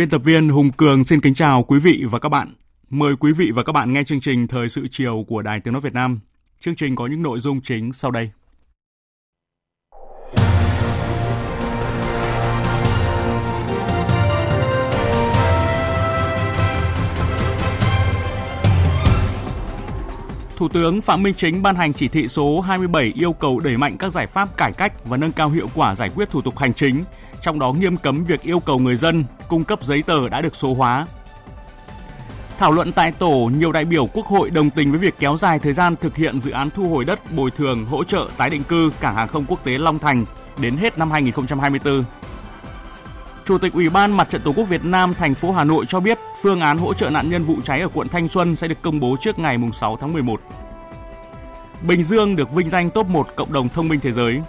Biên tập viên Hùng Cường xin kính chào quý vị và các bạn. Mời quý vị và các bạn nghe chương trình Thời sự chiều của Đài Tiếng Nói Việt Nam. Chương trình có những nội dung chính sau đây. Thủ tướng Phạm Minh Chính ban hành chỉ thị số 27 yêu cầu đẩy mạnh các giải pháp cải cách và nâng cao hiệu quả giải quyết thủ tục hành chính, trong đó nghiêm cấm việc yêu cầu người dân cung cấp giấy tờ đã được số hóa. Thảo luận tại tổ, nhiều đại biểu Quốc hội đồng tình với việc kéo dài thời gian thực hiện dự án thu hồi đất bồi thường hỗ trợ tái định cư cảng hàng không quốc tế Long Thành đến hết năm 2024. Chủ tịch Ủy ban Mặt trận Tổ quốc Việt Nam thành phố Hà Nội cho biết phương án hỗ trợ nạn nhân vụ cháy ở quận Thanh Xuân sẽ được công bố trước ngày 6 tháng 11. Bình Dương được vinh danh top 1 cộng đồng thông minh thế giới.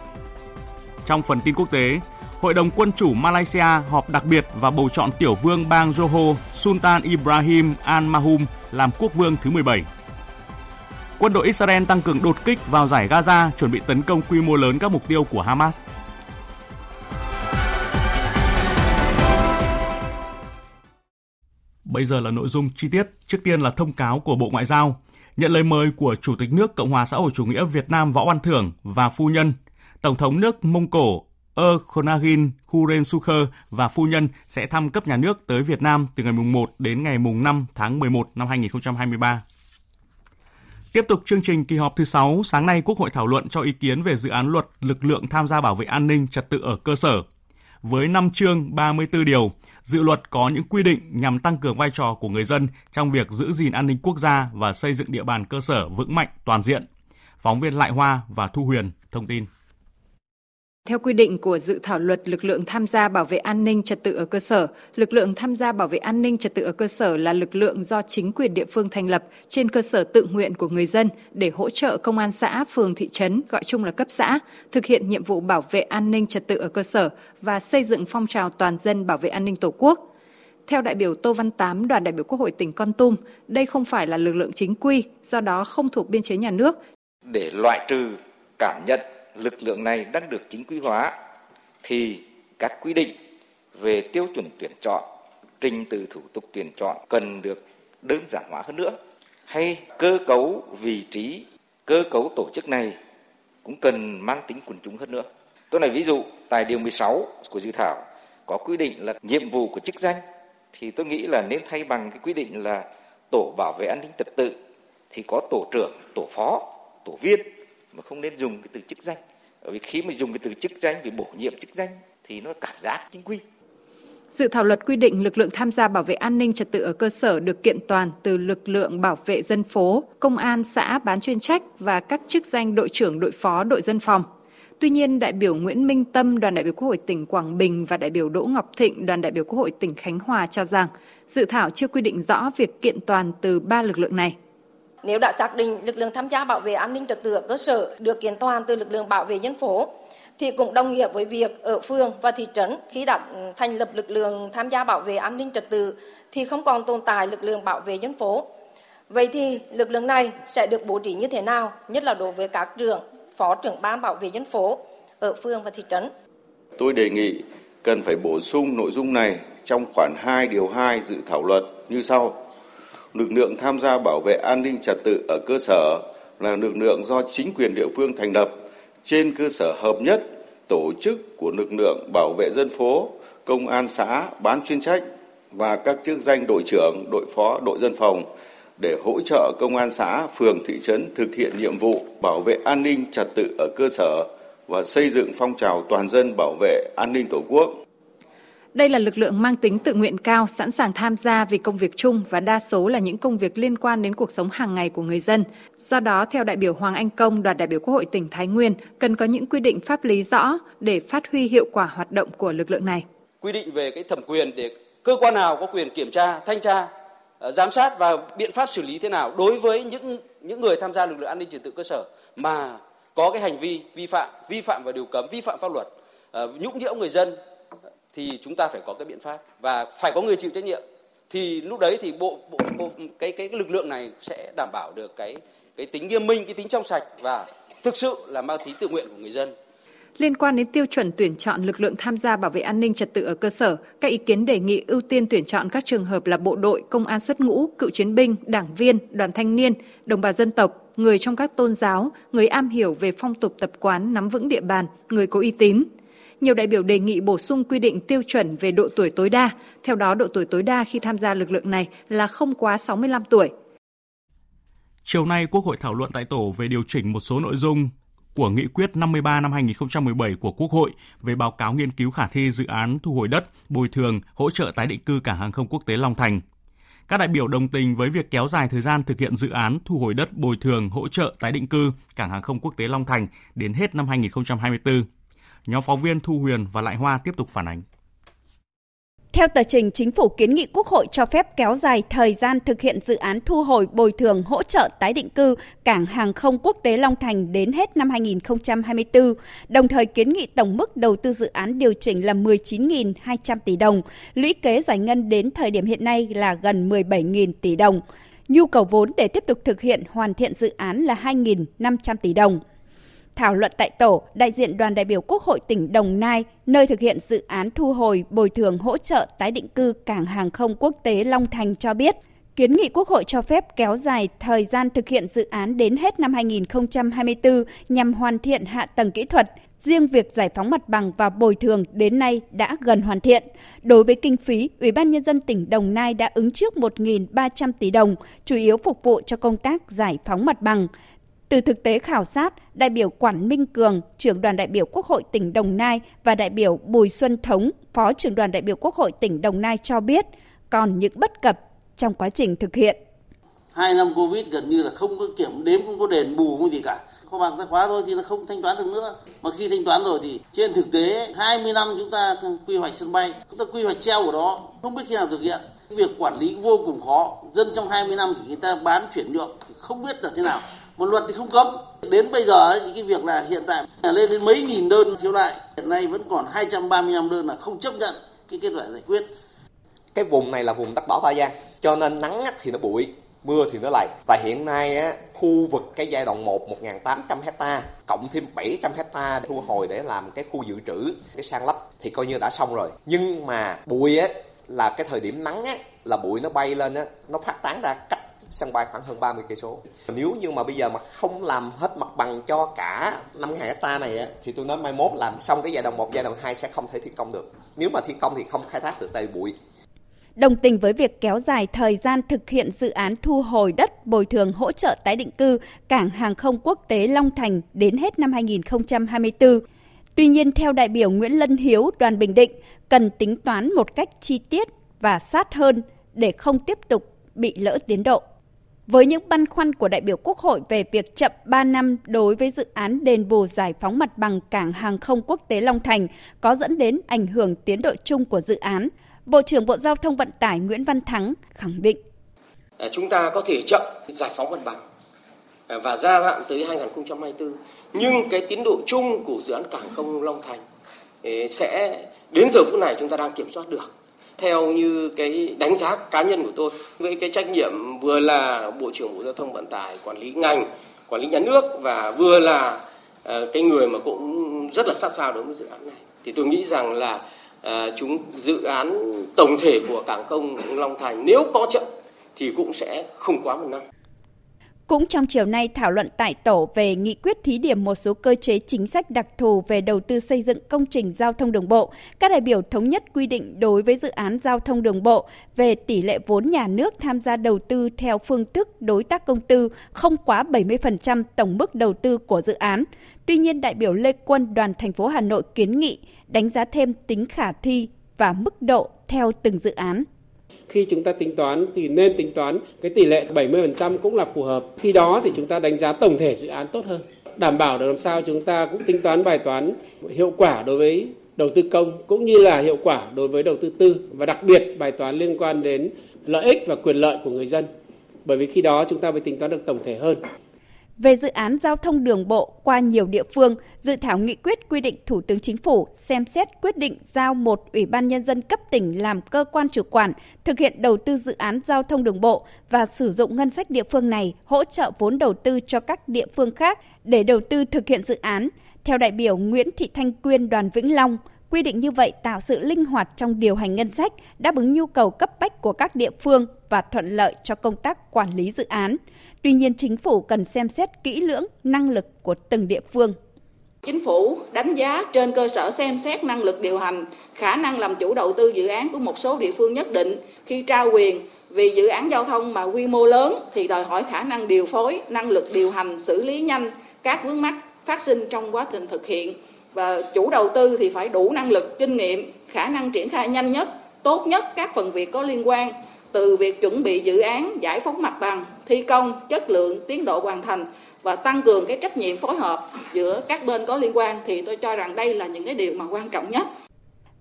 Trong phần tin quốc tế, Hội đồng quân chủ Malaysia họp đặc biệt và bầu chọn tiểu vương bang Johor Sultan Ibrahim Al Mahum làm quốc vương thứ 17. Quân đội Israel tăng cường đột kích vào giải Gaza, chuẩn bị tấn công quy mô lớn các mục tiêu của Hamas. Bây giờ là nội dung chi tiết. Trước tiên là thông cáo của Bộ Ngoại giao. Nhận lời mời của Chủ tịch nước Cộng hòa xã hội chủ nghĩa Việt Nam Võ Văn Thưởng và phu nhân, Tổng thống nước Mông Cổ Ơ Khonagin Khuren-Sukher và phu nhân sẽ thăm cấp nhà nước tới Việt Nam từ ngày 1 đến ngày 5 tháng 11 năm 2023. Tiếp tục chương trình kỳ họp thứ 6, sáng nay Quốc hội thảo luận cho ý kiến về dự án luật lực lượng tham gia bảo vệ an ninh trật tự ở cơ sở. Với 5 chương 34 điều, dự luật có những quy định nhằm tăng cường vai trò của người dân trong việc giữ gìn an ninh quốc gia và xây dựng địa bàn cơ sở vững mạnh toàn diện. Phóng viên Lại Hoa và Thu Huyền thông tin. Theo quy định của dự thảo luật lực lượng tham gia bảo vệ an ninh trật tự ở cơ sở, lực lượng tham gia bảo vệ an ninh trật tự ở cơ sở là lực lượng do chính quyền địa phương thành lập trên cơ sở tự nguyện của người dân để hỗ trợ công an xã, phường, thị trấn, gọi chung là cấp xã, thực hiện nhiệm vụ bảo vệ an ninh trật tự ở cơ sở và xây dựng phong trào toàn dân bảo vệ an ninh Tổ quốc. Theo đại biểu Tô Văn Tám, đoàn đại biểu Quốc hội tỉnh Con Tum, đây không phải là lực lượng chính quy, do đó không thuộc biên chế nhà nước. Để loại trừ cảm nhận lực lượng này đang được chính quy hóa thì các quy định về tiêu chuẩn tuyển chọn, trình từ thủ tục tuyển chọn cần được đơn giản hóa hơn nữa. Hay cơ cấu vị trí, cơ cấu tổ chức này cũng cần mang tính quần chúng hơn nữa. Tôi nói ví dụ tại điều 16 của dự thảo có quy định là nhiệm vụ của chức danh thì tôi nghĩ là nên thay bằng cái quy định là tổ bảo vệ an ninh trật tự thì có tổ trưởng, tổ phó, tổ viên mà không nên dùng cái từ chức danh bởi vì khi mà dùng cái từ chức danh vì bổ nhiệm chức danh thì nó cảm giác chính quy Dự thảo luật quy định lực lượng tham gia bảo vệ an ninh trật tự ở cơ sở được kiện toàn từ lực lượng bảo vệ dân phố, công an xã bán chuyên trách và các chức danh đội trưởng đội phó đội dân phòng. Tuy nhiên, đại biểu Nguyễn Minh Tâm, đoàn đại biểu Quốc hội tỉnh Quảng Bình và đại biểu Đỗ Ngọc Thịnh, đoàn đại biểu Quốc hội tỉnh Khánh Hòa cho rằng dự thảo chưa quy định rõ việc kiện toàn từ ba lực lượng này. Nếu đã xác định lực lượng tham gia bảo vệ an ninh trật tự ở cơ sở được kiện toàn từ lực lượng bảo vệ dân phố thì cũng đồng nghĩa với việc ở phường và thị trấn khi đã ừ, thành lập lực lượng tham gia bảo vệ an ninh trật tự thì không còn tồn tại lực lượng bảo vệ dân phố. Vậy thì lực lượng này sẽ được bố trí như thế nào, nhất là đối với các trưởng, phó trưởng ban bảo vệ dân phố ở phường và thị trấn? Tôi đề nghị cần phải bổ sung nội dung này trong khoản 2 điều 2 dự thảo luật như sau lực lượng tham gia bảo vệ an ninh trật tự ở cơ sở là lực lượng do chính quyền địa phương thành lập trên cơ sở hợp nhất tổ chức của lực lượng bảo vệ dân phố, công an xã bán chuyên trách và các chức danh đội trưởng, đội phó, đội dân phòng để hỗ trợ công an xã, phường, thị trấn thực hiện nhiệm vụ bảo vệ an ninh trật tự ở cơ sở và xây dựng phong trào toàn dân bảo vệ an ninh Tổ quốc. Đây là lực lượng mang tính tự nguyện cao, sẵn sàng tham gia vì công việc chung và đa số là những công việc liên quan đến cuộc sống hàng ngày của người dân. Do đó, theo đại biểu Hoàng Anh Công, đoàn đại biểu Quốc hội tỉnh Thái Nguyên, cần có những quy định pháp lý rõ để phát huy hiệu quả hoạt động của lực lượng này. Quy định về cái thẩm quyền để cơ quan nào có quyền kiểm tra, thanh tra, ờ, giám sát và biện pháp xử lý thế nào đối với những những người tham gia lực lượng an ninh trật tự cơ sở mà có cái hành vi vi phạm, vi phạm vào điều cấm, vi phạm pháp luật, ờ, nhũng nhiễu người dân thì chúng ta phải có cái biện pháp và phải có người chịu trách nhiệm thì lúc đấy thì bộ, bộ, bộ cái cái lực lượng này sẽ đảm bảo được cái cái tính nghiêm minh, cái tính trong sạch và thực sự là mang tính tự nguyện của người dân. Liên quan đến tiêu chuẩn tuyển chọn lực lượng tham gia bảo vệ an ninh trật tự ở cơ sở, các ý kiến đề nghị ưu tiên tuyển chọn các trường hợp là bộ đội, công an xuất ngũ, cựu chiến binh, đảng viên, đoàn thanh niên, đồng bào dân tộc, người trong các tôn giáo, người am hiểu về phong tục tập quán, nắm vững địa bàn, người có uy tín. Nhiều đại biểu đề nghị bổ sung quy định tiêu chuẩn về độ tuổi tối đa. Theo đó, độ tuổi tối đa khi tham gia lực lượng này là không quá 65 tuổi. Chiều nay, Quốc hội thảo luận tại tổ về điều chỉnh một số nội dung của Nghị quyết 53 năm 2017 của Quốc hội về báo cáo nghiên cứu khả thi dự án thu hồi đất, bồi thường, hỗ trợ tái định cư cảng hàng không quốc tế Long Thành. Các đại biểu đồng tình với việc kéo dài thời gian thực hiện dự án thu hồi đất, bồi thường, hỗ trợ tái định cư cảng hàng không quốc tế Long Thành đến hết năm 2024. Nhóm phóng viên Thu Huyền và Lại Hoa tiếp tục phản ánh. Theo tờ trình, chính phủ kiến nghị Quốc hội cho phép kéo dài thời gian thực hiện dự án thu hồi bồi thường hỗ trợ tái định cư cảng hàng không quốc tế Long Thành đến hết năm 2024, đồng thời kiến nghị tổng mức đầu tư dự án điều chỉnh là 19.200 tỷ đồng, lũy kế giải ngân đến thời điểm hiện nay là gần 17.000 tỷ đồng. Nhu cầu vốn để tiếp tục thực hiện hoàn thiện dự án là 2.500 tỷ đồng. Thảo luận tại tổ, đại diện đoàn đại biểu Quốc hội tỉnh Đồng Nai, nơi thực hiện dự án thu hồi bồi thường hỗ trợ tái định cư cảng hàng không quốc tế Long Thành cho biết, kiến nghị Quốc hội cho phép kéo dài thời gian thực hiện dự án đến hết năm 2024 nhằm hoàn thiện hạ tầng kỹ thuật. Riêng việc giải phóng mặt bằng và bồi thường đến nay đã gần hoàn thiện. Đối với kinh phí, Ủy ban Nhân dân tỉnh Đồng Nai đã ứng trước 1.300 tỷ đồng, chủ yếu phục vụ cho công tác giải phóng mặt bằng. Từ thực tế khảo sát, đại biểu Quản Minh Cường, trưởng đoàn đại biểu Quốc hội tỉnh Đồng Nai và đại biểu Bùi Xuân Thống, phó trưởng đoàn đại biểu Quốc hội tỉnh Đồng Nai cho biết còn những bất cập trong quá trình thực hiện. Hai năm Covid gần như là không có kiểm đếm, không có đền bù, không gì cả. Kho bạc tài khóa thôi thì nó không thanh toán được nữa. Mà khi thanh toán rồi thì trên thực tế 20 năm chúng ta quy hoạch sân bay, chúng ta quy hoạch treo của đó, không biết khi nào thực hiện. Việc quản lý vô cùng khó. Dân trong 20 năm thì người ta bán chuyển nhượng, không biết là thế nào một luật thì không cấm. Đến bây giờ thì cái việc là hiện tại là lên đến mấy nghìn đơn khiếu nại hiện nay vẫn còn 235 đơn là không chấp nhận cái kết quả giải quyết. Cái vùng này là vùng đất đỏ Ba Giang cho nên nắng thì nó bụi mưa thì nó lầy. Và hiện nay á, khu vực cái giai đoạn 1 1.800 hecta cộng thêm 700 hecta thu hồi để làm cái khu dự trữ cái sang lấp thì coi như đã xong rồi. Nhưng mà bụi á là cái thời điểm nắng á là bụi nó bay lên á nó phát tán ra cách sân bay khoảng hơn 30 cây số. Nếu như mà bây giờ mà không làm hết mặt bằng cho cả 5 hecta này thì tôi nói mai mốt làm xong cái giai đoạn 1, giai đoạn 2 sẽ không thể thi công được. Nếu mà thi công thì không khai thác được tại bụi. Đồng tình với việc kéo dài thời gian thực hiện dự án thu hồi đất bồi thường hỗ trợ tái định cư cảng hàng không quốc tế Long Thành đến hết năm 2024. Tuy nhiên, theo đại biểu Nguyễn Lân Hiếu, đoàn Bình Định, cần tính toán một cách chi tiết và sát hơn để không tiếp tục bị lỡ tiến độ. Với những băn khoăn của đại biểu Quốc hội về việc chậm 3 năm đối với dự án đền bù giải phóng mặt bằng cảng hàng không quốc tế Long Thành có dẫn đến ảnh hưởng tiến độ chung của dự án, Bộ trưởng Bộ Giao thông Vận tải Nguyễn Văn Thắng khẳng định. À, chúng ta có thể chậm giải phóng mặt bằng à, và gia hạn tới 2024, nhưng cái tiến độ chung của dự án cảng không Long Thành à, sẽ đến giờ phút này chúng ta đang kiểm soát được theo như cái đánh giá cá nhân của tôi với cái trách nhiệm vừa là bộ trưởng bộ giao thông vận tải quản lý ngành quản lý nhà nước và vừa là uh, cái người mà cũng rất là sát sao đối với dự án này thì tôi nghĩ rằng là uh, chúng dự án tổng thể của cảng không Long Thành nếu có chậm thì cũng sẽ không quá một năm. Cũng trong chiều nay thảo luận tại tổ về nghị quyết thí điểm một số cơ chế chính sách đặc thù về đầu tư xây dựng công trình giao thông đường bộ, các đại biểu thống nhất quy định đối với dự án giao thông đường bộ về tỷ lệ vốn nhà nước tham gia đầu tư theo phương thức đối tác công tư không quá 70% tổng mức đầu tư của dự án. Tuy nhiên, đại biểu Lê Quân đoàn thành phố Hà Nội kiến nghị đánh giá thêm tính khả thi và mức độ theo từng dự án khi chúng ta tính toán thì nên tính toán cái tỷ lệ 70% cũng là phù hợp. Khi đó thì chúng ta đánh giá tổng thể dự án tốt hơn. Đảm bảo được làm sao chúng ta cũng tính toán, bài toán hiệu quả đối với đầu tư công cũng như là hiệu quả đối với đầu tư tư và đặc biệt bài toán liên quan đến lợi ích và quyền lợi của người dân. Bởi vì khi đó chúng ta mới tính toán được tổng thể hơn. Về dự án giao thông đường bộ qua nhiều địa phương, dự thảo nghị quyết quy định Thủ tướng Chính phủ xem xét quyết định giao một Ủy ban Nhân dân cấp tỉnh làm cơ quan chủ quản thực hiện đầu tư dự án giao thông đường bộ và sử dụng ngân sách địa phương này hỗ trợ vốn đầu tư cho các địa phương khác để đầu tư thực hiện dự án. Theo đại biểu Nguyễn Thị Thanh Quyên đoàn Vĩnh Long, quy định như vậy tạo sự linh hoạt trong điều hành ngân sách, đáp ứng nhu cầu cấp bách của các địa phương và thuận lợi cho công tác quản lý dự án. Tuy nhiên, chính phủ cần xem xét kỹ lưỡng năng lực của từng địa phương. Chính phủ đánh giá trên cơ sở xem xét năng lực điều hành, khả năng làm chủ đầu tư dự án của một số địa phương nhất định khi trao quyền vì dự án giao thông mà quy mô lớn thì đòi hỏi khả năng điều phối, năng lực điều hành, xử lý nhanh các vướng mắc phát sinh trong quá trình thực hiện và chủ đầu tư thì phải đủ năng lực, kinh nghiệm, khả năng triển khai nhanh nhất, tốt nhất các phần việc có liên quan từ việc chuẩn bị dự án, giải phóng mặt bằng, thi công, chất lượng, tiến độ hoàn thành và tăng cường cái trách nhiệm phối hợp giữa các bên có liên quan thì tôi cho rằng đây là những cái điều mà quan trọng nhất.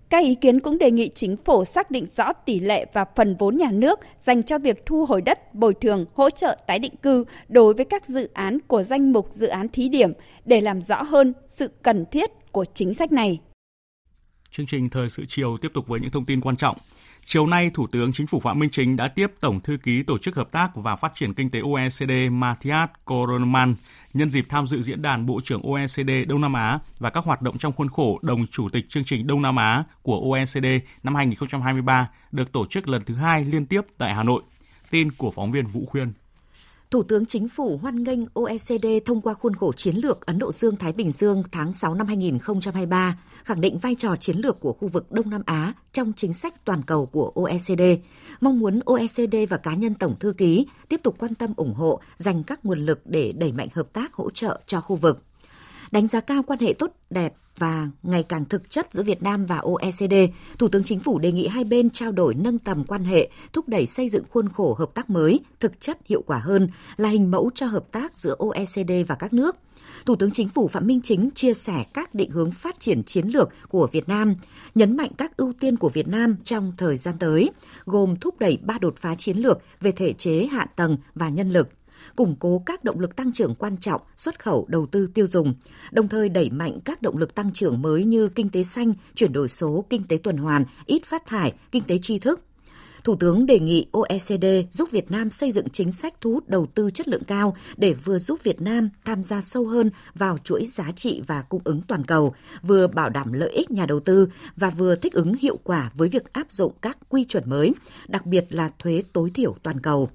Các ý kiến cũng đề nghị chính phủ xác định rõ tỷ lệ và phần vốn nhà nước dành cho việc thu hồi đất, bồi thường, hỗ trợ tái định cư đối với các dự án của danh mục dự án thí điểm để làm rõ hơn sự cần thiết của chính sách này. Chương trình Thời sự chiều tiếp tục với những thông tin quan trọng. Chiều nay, Thủ tướng Chính phủ Phạm Minh Chính đã tiếp Tổng thư ký Tổ chức Hợp tác và Phát triển Kinh tế OECD Matthias Koroman nhân dịp tham dự diễn đàn Bộ trưởng OECD Đông Nam Á và các hoạt động trong khuôn khổ đồng chủ tịch chương trình Đông Nam Á của OECD năm 2023 được tổ chức lần thứ hai liên tiếp tại Hà Nội. Tin của phóng viên Vũ Khuyên. Thủ tướng Chính phủ hoan nghênh OECD thông qua khuôn khổ chiến lược Ấn Độ Dương-Thái Bình Dương tháng 6 năm 2023, khẳng định vai trò chiến lược của khu vực Đông Nam Á trong chính sách toàn cầu của OECD, mong muốn OECD và cá nhân Tổng Thư ký tiếp tục quan tâm ủng hộ, dành các nguồn lực để đẩy mạnh hợp tác hỗ trợ cho khu vực đánh giá cao quan hệ tốt đẹp và ngày càng thực chất giữa Việt Nam và OECD, Thủ tướng Chính phủ đề nghị hai bên trao đổi nâng tầm quan hệ, thúc đẩy xây dựng khuôn khổ hợp tác mới, thực chất hiệu quả hơn, là hình mẫu cho hợp tác giữa OECD và các nước. Thủ tướng Chính phủ Phạm Minh Chính chia sẻ các định hướng phát triển chiến lược của Việt Nam, nhấn mạnh các ưu tiên của Việt Nam trong thời gian tới, gồm thúc đẩy ba đột phá chiến lược về thể chế, hạ tầng và nhân lực, củng cố các động lực tăng trưởng quan trọng, xuất khẩu, đầu tư, tiêu dùng, đồng thời đẩy mạnh các động lực tăng trưởng mới như kinh tế xanh, chuyển đổi số, kinh tế tuần hoàn, ít phát thải, kinh tế tri thức. Thủ tướng đề nghị OECD giúp Việt Nam xây dựng chính sách thu hút đầu tư chất lượng cao để vừa giúp Việt Nam tham gia sâu hơn vào chuỗi giá trị và cung ứng toàn cầu, vừa bảo đảm lợi ích nhà đầu tư và vừa thích ứng hiệu quả với việc áp dụng các quy chuẩn mới, đặc biệt là thuế tối thiểu toàn cầu.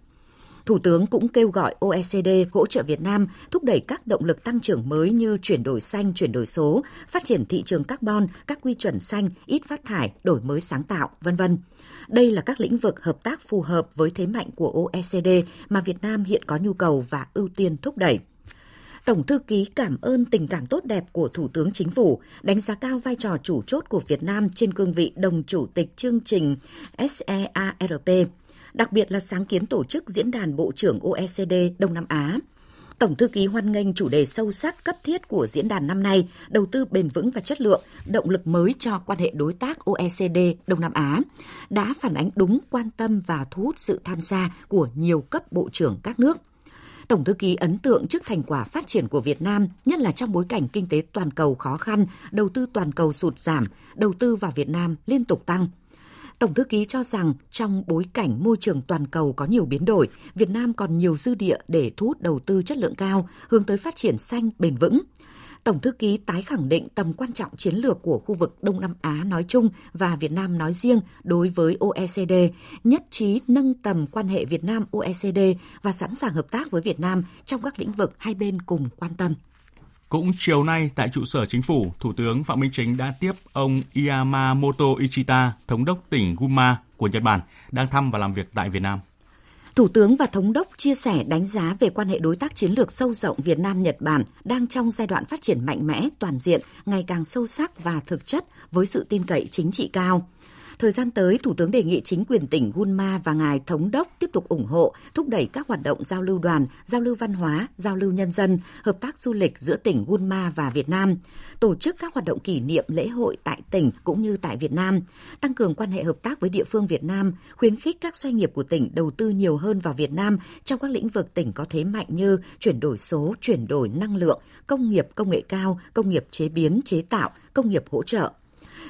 Thủ tướng cũng kêu gọi OECD hỗ trợ Việt Nam thúc đẩy các động lực tăng trưởng mới như chuyển đổi xanh, chuyển đổi số, phát triển thị trường carbon, các quy chuẩn xanh, ít phát thải, đổi mới sáng tạo, vân vân. Đây là các lĩnh vực hợp tác phù hợp với thế mạnh của OECD mà Việt Nam hiện có nhu cầu và ưu tiên thúc đẩy. Tổng thư ký cảm ơn tình cảm tốt đẹp của Thủ tướng Chính phủ, đánh giá cao vai trò chủ chốt của Việt Nam trên cương vị đồng chủ tịch chương trình SEARP đặc biệt là sáng kiến tổ chức Diễn đàn Bộ trưởng OECD Đông Nam Á. Tổng thư ký hoan nghênh chủ đề sâu sắc cấp thiết của diễn đàn năm nay, đầu tư bền vững và chất lượng, động lực mới cho quan hệ đối tác OECD Đông Nam Á, đã phản ánh đúng quan tâm và thu hút sự tham gia của nhiều cấp bộ trưởng các nước. Tổng thư ký ấn tượng trước thành quả phát triển của Việt Nam, nhất là trong bối cảnh kinh tế toàn cầu khó khăn, đầu tư toàn cầu sụt giảm, đầu tư vào Việt Nam liên tục tăng – Tổng thư ký cho rằng trong bối cảnh môi trường toàn cầu có nhiều biến đổi, Việt Nam còn nhiều dư địa để thu hút đầu tư chất lượng cao, hướng tới phát triển xanh bền vững. Tổng thư ký tái khẳng định tầm quan trọng chiến lược của khu vực Đông Nam Á nói chung và Việt Nam nói riêng đối với OECD, nhất trí nâng tầm quan hệ Việt Nam OECD và sẵn sàng hợp tác với Việt Nam trong các lĩnh vực hai bên cùng quan tâm. Cũng chiều nay tại trụ sở chính phủ, Thủ tướng Phạm Minh Chính đã tiếp ông Yamamoto Ichita, thống đốc tỉnh Gunma của Nhật Bản, đang thăm và làm việc tại Việt Nam. Thủ tướng và Thống đốc chia sẻ đánh giá về quan hệ đối tác chiến lược sâu rộng Việt Nam-Nhật Bản đang trong giai đoạn phát triển mạnh mẽ, toàn diện, ngày càng sâu sắc và thực chất với sự tin cậy chính trị cao. Thời gian tới, Thủ tướng đề nghị chính quyền tỉnh Gunma và ngài thống đốc tiếp tục ủng hộ, thúc đẩy các hoạt động giao lưu đoàn, giao lưu văn hóa, giao lưu nhân dân, hợp tác du lịch giữa tỉnh Gunma và Việt Nam, tổ chức các hoạt động kỷ niệm lễ hội tại tỉnh cũng như tại Việt Nam, tăng cường quan hệ hợp tác với địa phương Việt Nam, khuyến khích các doanh nghiệp của tỉnh đầu tư nhiều hơn vào Việt Nam trong các lĩnh vực tỉnh có thế mạnh như chuyển đổi số, chuyển đổi năng lượng, công nghiệp công nghệ cao, công nghiệp chế biến, chế tạo, công nghiệp hỗ trợ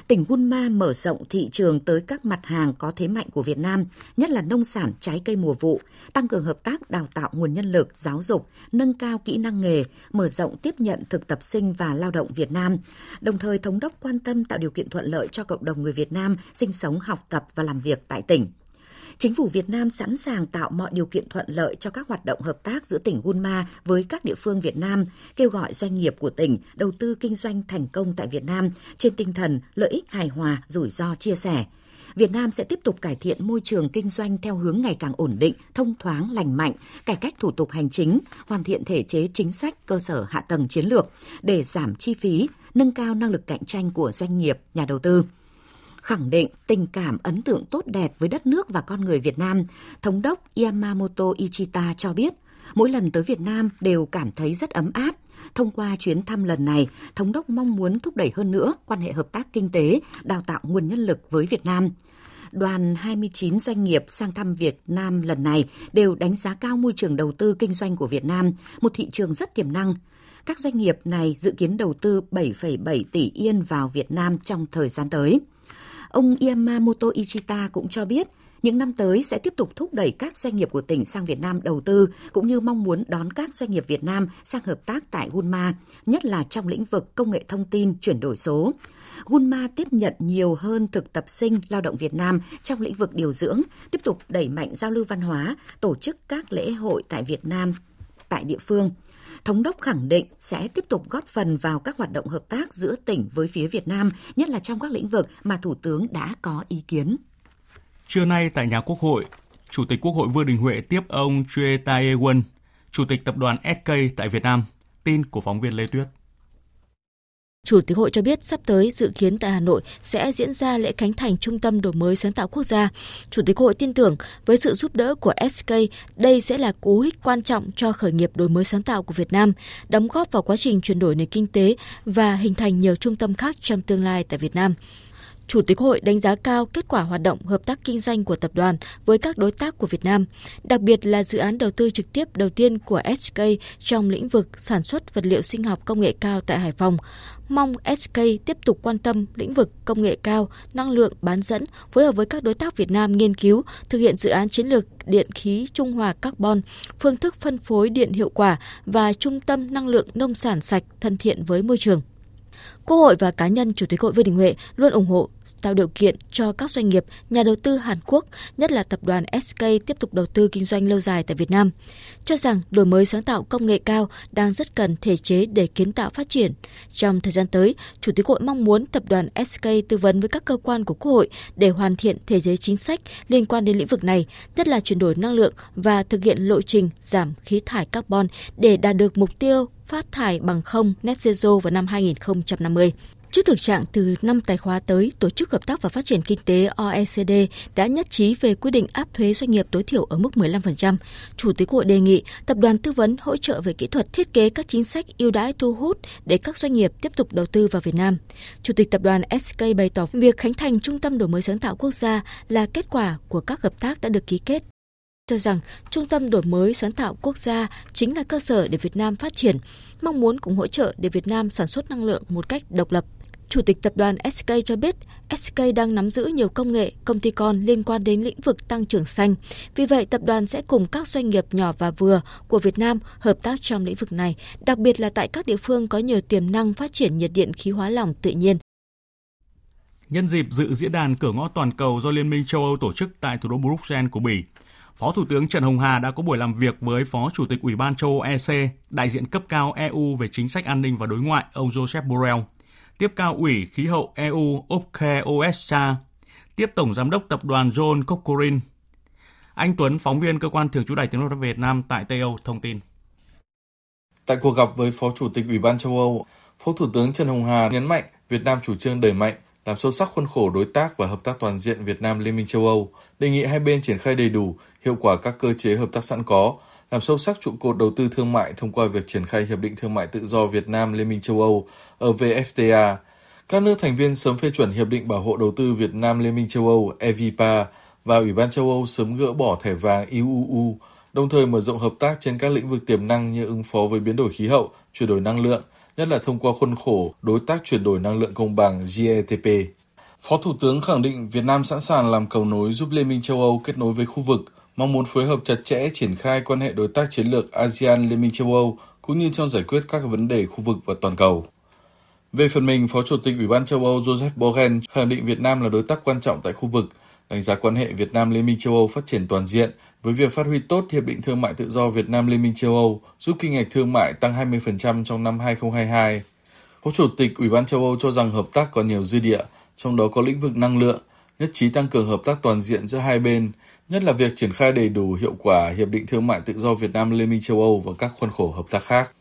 tỉnh Gunma mở rộng thị trường tới các mặt hàng có thế mạnh của Việt Nam, nhất là nông sản, trái cây mùa vụ, tăng cường hợp tác đào tạo nguồn nhân lực, giáo dục, nâng cao kỹ năng nghề, mở rộng tiếp nhận thực tập sinh và lao động Việt Nam. Đồng thời thống đốc quan tâm tạo điều kiện thuận lợi cho cộng đồng người Việt Nam sinh sống, học tập và làm việc tại tỉnh. Chính phủ Việt Nam sẵn sàng tạo mọi điều kiện thuận lợi cho các hoạt động hợp tác giữa tỉnh Gunma với các địa phương Việt Nam, kêu gọi doanh nghiệp của tỉnh đầu tư kinh doanh thành công tại Việt Nam trên tinh thần lợi ích hài hòa, rủi ro chia sẻ. Việt Nam sẽ tiếp tục cải thiện môi trường kinh doanh theo hướng ngày càng ổn định, thông thoáng, lành mạnh, cải cách thủ tục hành chính, hoàn thiện thể chế chính sách, cơ sở hạ tầng chiến lược để giảm chi phí, nâng cao năng lực cạnh tranh của doanh nghiệp, nhà đầu tư khẳng định tình cảm ấn tượng tốt đẹp với đất nước và con người Việt Nam, Thống đốc Yamamoto Ichita cho biết, mỗi lần tới Việt Nam đều cảm thấy rất ấm áp. Thông qua chuyến thăm lần này, Thống đốc mong muốn thúc đẩy hơn nữa quan hệ hợp tác kinh tế, đào tạo nguồn nhân lực với Việt Nam. Đoàn 29 doanh nghiệp sang thăm Việt Nam lần này đều đánh giá cao môi trường đầu tư kinh doanh của Việt Nam, một thị trường rất tiềm năng. Các doanh nghiệp này dự kiến đầu tư 7,7 tỷ yên vào Việt Nam trong thời gian tới. Ông Yamamoto Ichita cũng cho biết, những năm tới sẽ tiếp tục thúc đẩy các doanh nghiệp của tỉnh sang Việt Nam đầu tư, cũng như mong muốn đón các doanh nghiệp Việt Nam sang hợp tác tại Gunma, nhất là trong lĩnh vực công nghệ thông tin, chuyển đổi số. Gunma tiếp nhận nhiều hơn thực tập sinh lao động Việt Nam trong lĩnh vực điều dưỡng, tiếp tục đẩy mạnh giao lưu văn hóa, tổ chức các lễ hội tại Việt Nam tại địa phương. Thống đốc khẳng định sẽ tiếp tục góp phần vào các hoạt động hợp tác giữa tỉnh với phía Việt Nam, nhất là trong các lĩnh vực mà Thủ tướng đã có ý kiến. Trưa nay tại nhà Quốc hội, Chủ tịch Quốc hội Vương Đình Huệ tiếp ông Chue Tae-won, Chủ tịch Tập đoàn SK tại Việt Nam. Tin của phóng viên Lê Tuyết. Chủ tịch hội cho biết sắp tới dự kiến tại Hà Nội sẽ diễn ra lễ khánh thành Trung tâm Đổi mới sáng tạo quốc gia. Chủ tịch hội tin tưởng với sự giúp đỡ của SK, đây sẽ là cú hích quan trọng cho khởi nghiệp đổi mới sáng tạo của Việt Nam, đóng góp vào quá trình chuyển đổi nền kinh tế và hình thành nhiều trung tâm khác trong tương lai tại Việt Nam. Chủ tịch Hội đánh giá cao kết quả hoạt động hợp tác kinh doanh của tập đoàn với các đối tác của Việt Nam, đặc biệt là dự án đầu tư trực tiếp đầu tiên của SK trong lĩnh vực sản xuất vật liệu sinh học công nghệ cao tại Hải Phòng. Mong SK tiếp tục quan tâm lĩnh vực công nghệ cao, năng lượng bán dẫn, phối hợp với các đối tác Việt Nam nghiên cứu, thực hiện dự án chiến lược điện khí trung hòa carbon, phương thức phân phối điện hiệu quả và trung tâm năng lượng nông sản sạch thân thiện với môi trường. Quốc hội và cá nhân Chủ tịch Hội Vương Đình Huệ luôn ủng hộ tạo điều kiện cho các doanh nghiệp, nhà đầu tư Hàn Quốc, nhất là tập đoàn SK tiếp tục đầu tư kinh doanh lâu dài tại Việt Nam. Cho rằng đổi mới sáng tạo công nghệ cao đang rất cần thể chế để kiến tạo phát triển. Trong thời gian tới, Chủ tịch Hội mong muốn tập đoàn SK tư vấn với các cơ quan của Quốc hội để hoàn thiện thể chế chính sách liên quan đến lĩnh vực này, nhất là chuyển đổi năng lượng và thực hiện lộ trình giảm khí thải carbon để đạt được mục tiêu phát thải bằng không net zero vào năm 2050. Trước thực trạng từ năm tài khóa tới, Tổ chức Hợp tác và Phát triển Kinh tế OECD đã nhất trí về quy định áp thuế doanh nghiệp tối thiểu ở mức 15%. Chủ tịch Hội đề nghị tập đoàn tư vấn hỗ trợ về kỹ thuật thiết kế các chính sách ưu đãi thu hút để các doanh nghiệp tiếp tục đầu tư vào Việt Nam. Chủ tịch tập đoàn SK bày tỏ việc khánh thành Trung tâm Đổi mới sáng tạo quốc gia là kết quả của các hợp tác đã được ký kết cho rằng Trung tâm Đổi mới sáng tạo quốc gia chính là cơ sở để Việt Nam phát triển, mong muốn cùng hỗ trợ để Việt Nam sản xuất năng lượng một cách độc lập Chủ tịch tập đoàn SK cho biết, SK đang nắm giữ nhiều công nghệ, công ty con liên quan đến lĩnh vực tăng trưởng xanh. Vì vậy, tập đoàn sẽ cùng các doanh nghiệp nhỏ và vừa của Việt Nam hợp tác trong lĩnh vực này, đặc biệt là tại các địa phương có nhiều tiềm năng phát triển nhiệt điện khí hóa lỏng tự nhiên. Nhân dịp dự diễn đàn cửa ngõ toàn cầu do Liên minh châu Âu tổ chức tại thủ đô Bruxelles của Bỉ, Phó Thủ tướng Trần Hồng Hà đã có buổi làm việc với Phó Chủ tịch Ủy ban châu Âu EC, đại diện cấp cao EU về chính sách an ninh và đối ngoại ông Joseph Borrell, tiếp cao ủy khí hậu EU Opke Oesha, tiếp Tổng Giám đốc Tập đoàn John Corcoran. Anh Tuấn, phóng viên cơ quan thường trú Đài tiếng nói Việt Nam tại Tây Âu thông tin. Tại cuộc gặp với Phó Chủ tịch Ủy ban châu Âu, Phó Thủ tướng Trần Hồng Hà nhấn mạnh Việt Nam chủ trương đẩy mạnh làm sâu sắc khuôn khổ đối tác và hợp tác toàn diện Việt Nam Liên minh châu Âu, đề nghị hai bên triển khai đầy đủ, hiệu quả các cơ chế hợp tác sẵn có, làm sâu sắc trụ cột đầu tư thương mại thông qua việc triển khai Hiệp định Thương mại Tự do Việt Nam Liên minh châu Âu EVFTA. Các nước thành viên sớm phê chuẩn Hiệp định Bảo hộ Đầu tư Việt Nam Liên minh châu Âu EVPA và Ủy ban châu Âu sớm gỡ bỏ thẻ vàng IUU, đồng thời mở rộng hợp tác trên các lĩnh vực tiềm năng như ứng phó với biến đổi khí hậu, chuyển đổi năng lượng, nhất là thông qua khuôn khổ đối tác chuyển đổi năng lượng công bằng GETP. Phó Thủ tướng khẳng định Việt Nam sẵn sàng làm cầu nối giúp Liên minh châu Âu kết nối với khu vực, mong muốn phối hợp chặt chẽ triển khai quan hệ đối tác chiến lược ASEAN Liên minh châu Âu cũng như trong giải quyết các vấn đề khu vực và toàn cầu. Về phần mình, Phó Chủ tịch Ủy ban châu Âu Joseph Borrell khẳng định Việt Nam là đối tác quan trọng tại khu vực, đánh giá quan hệ Việt Nam Liên minh châu Âu phát triển toàn diện với việc phát huy tốt Hiệp định Thương mại Tự do Việt Nam Liên minh châu Âu giúp kinh ngạch thương mại tăng 20% trong năm 2022. Phó Chủ tịch Ủy ban châu Âu cho rằng hợp tác còn nhiều dư địa, trong đó có lĩnh vực năng lượng, nhất trí tăng cường hợp tác toàn diện giữa hai bên, nhất là việc triển khai đầy đủ hiệu quả Hiệp định Thương mại Tự do Việt Nam Liên minh châu Âu và các khuôn khổ hợp tác khác.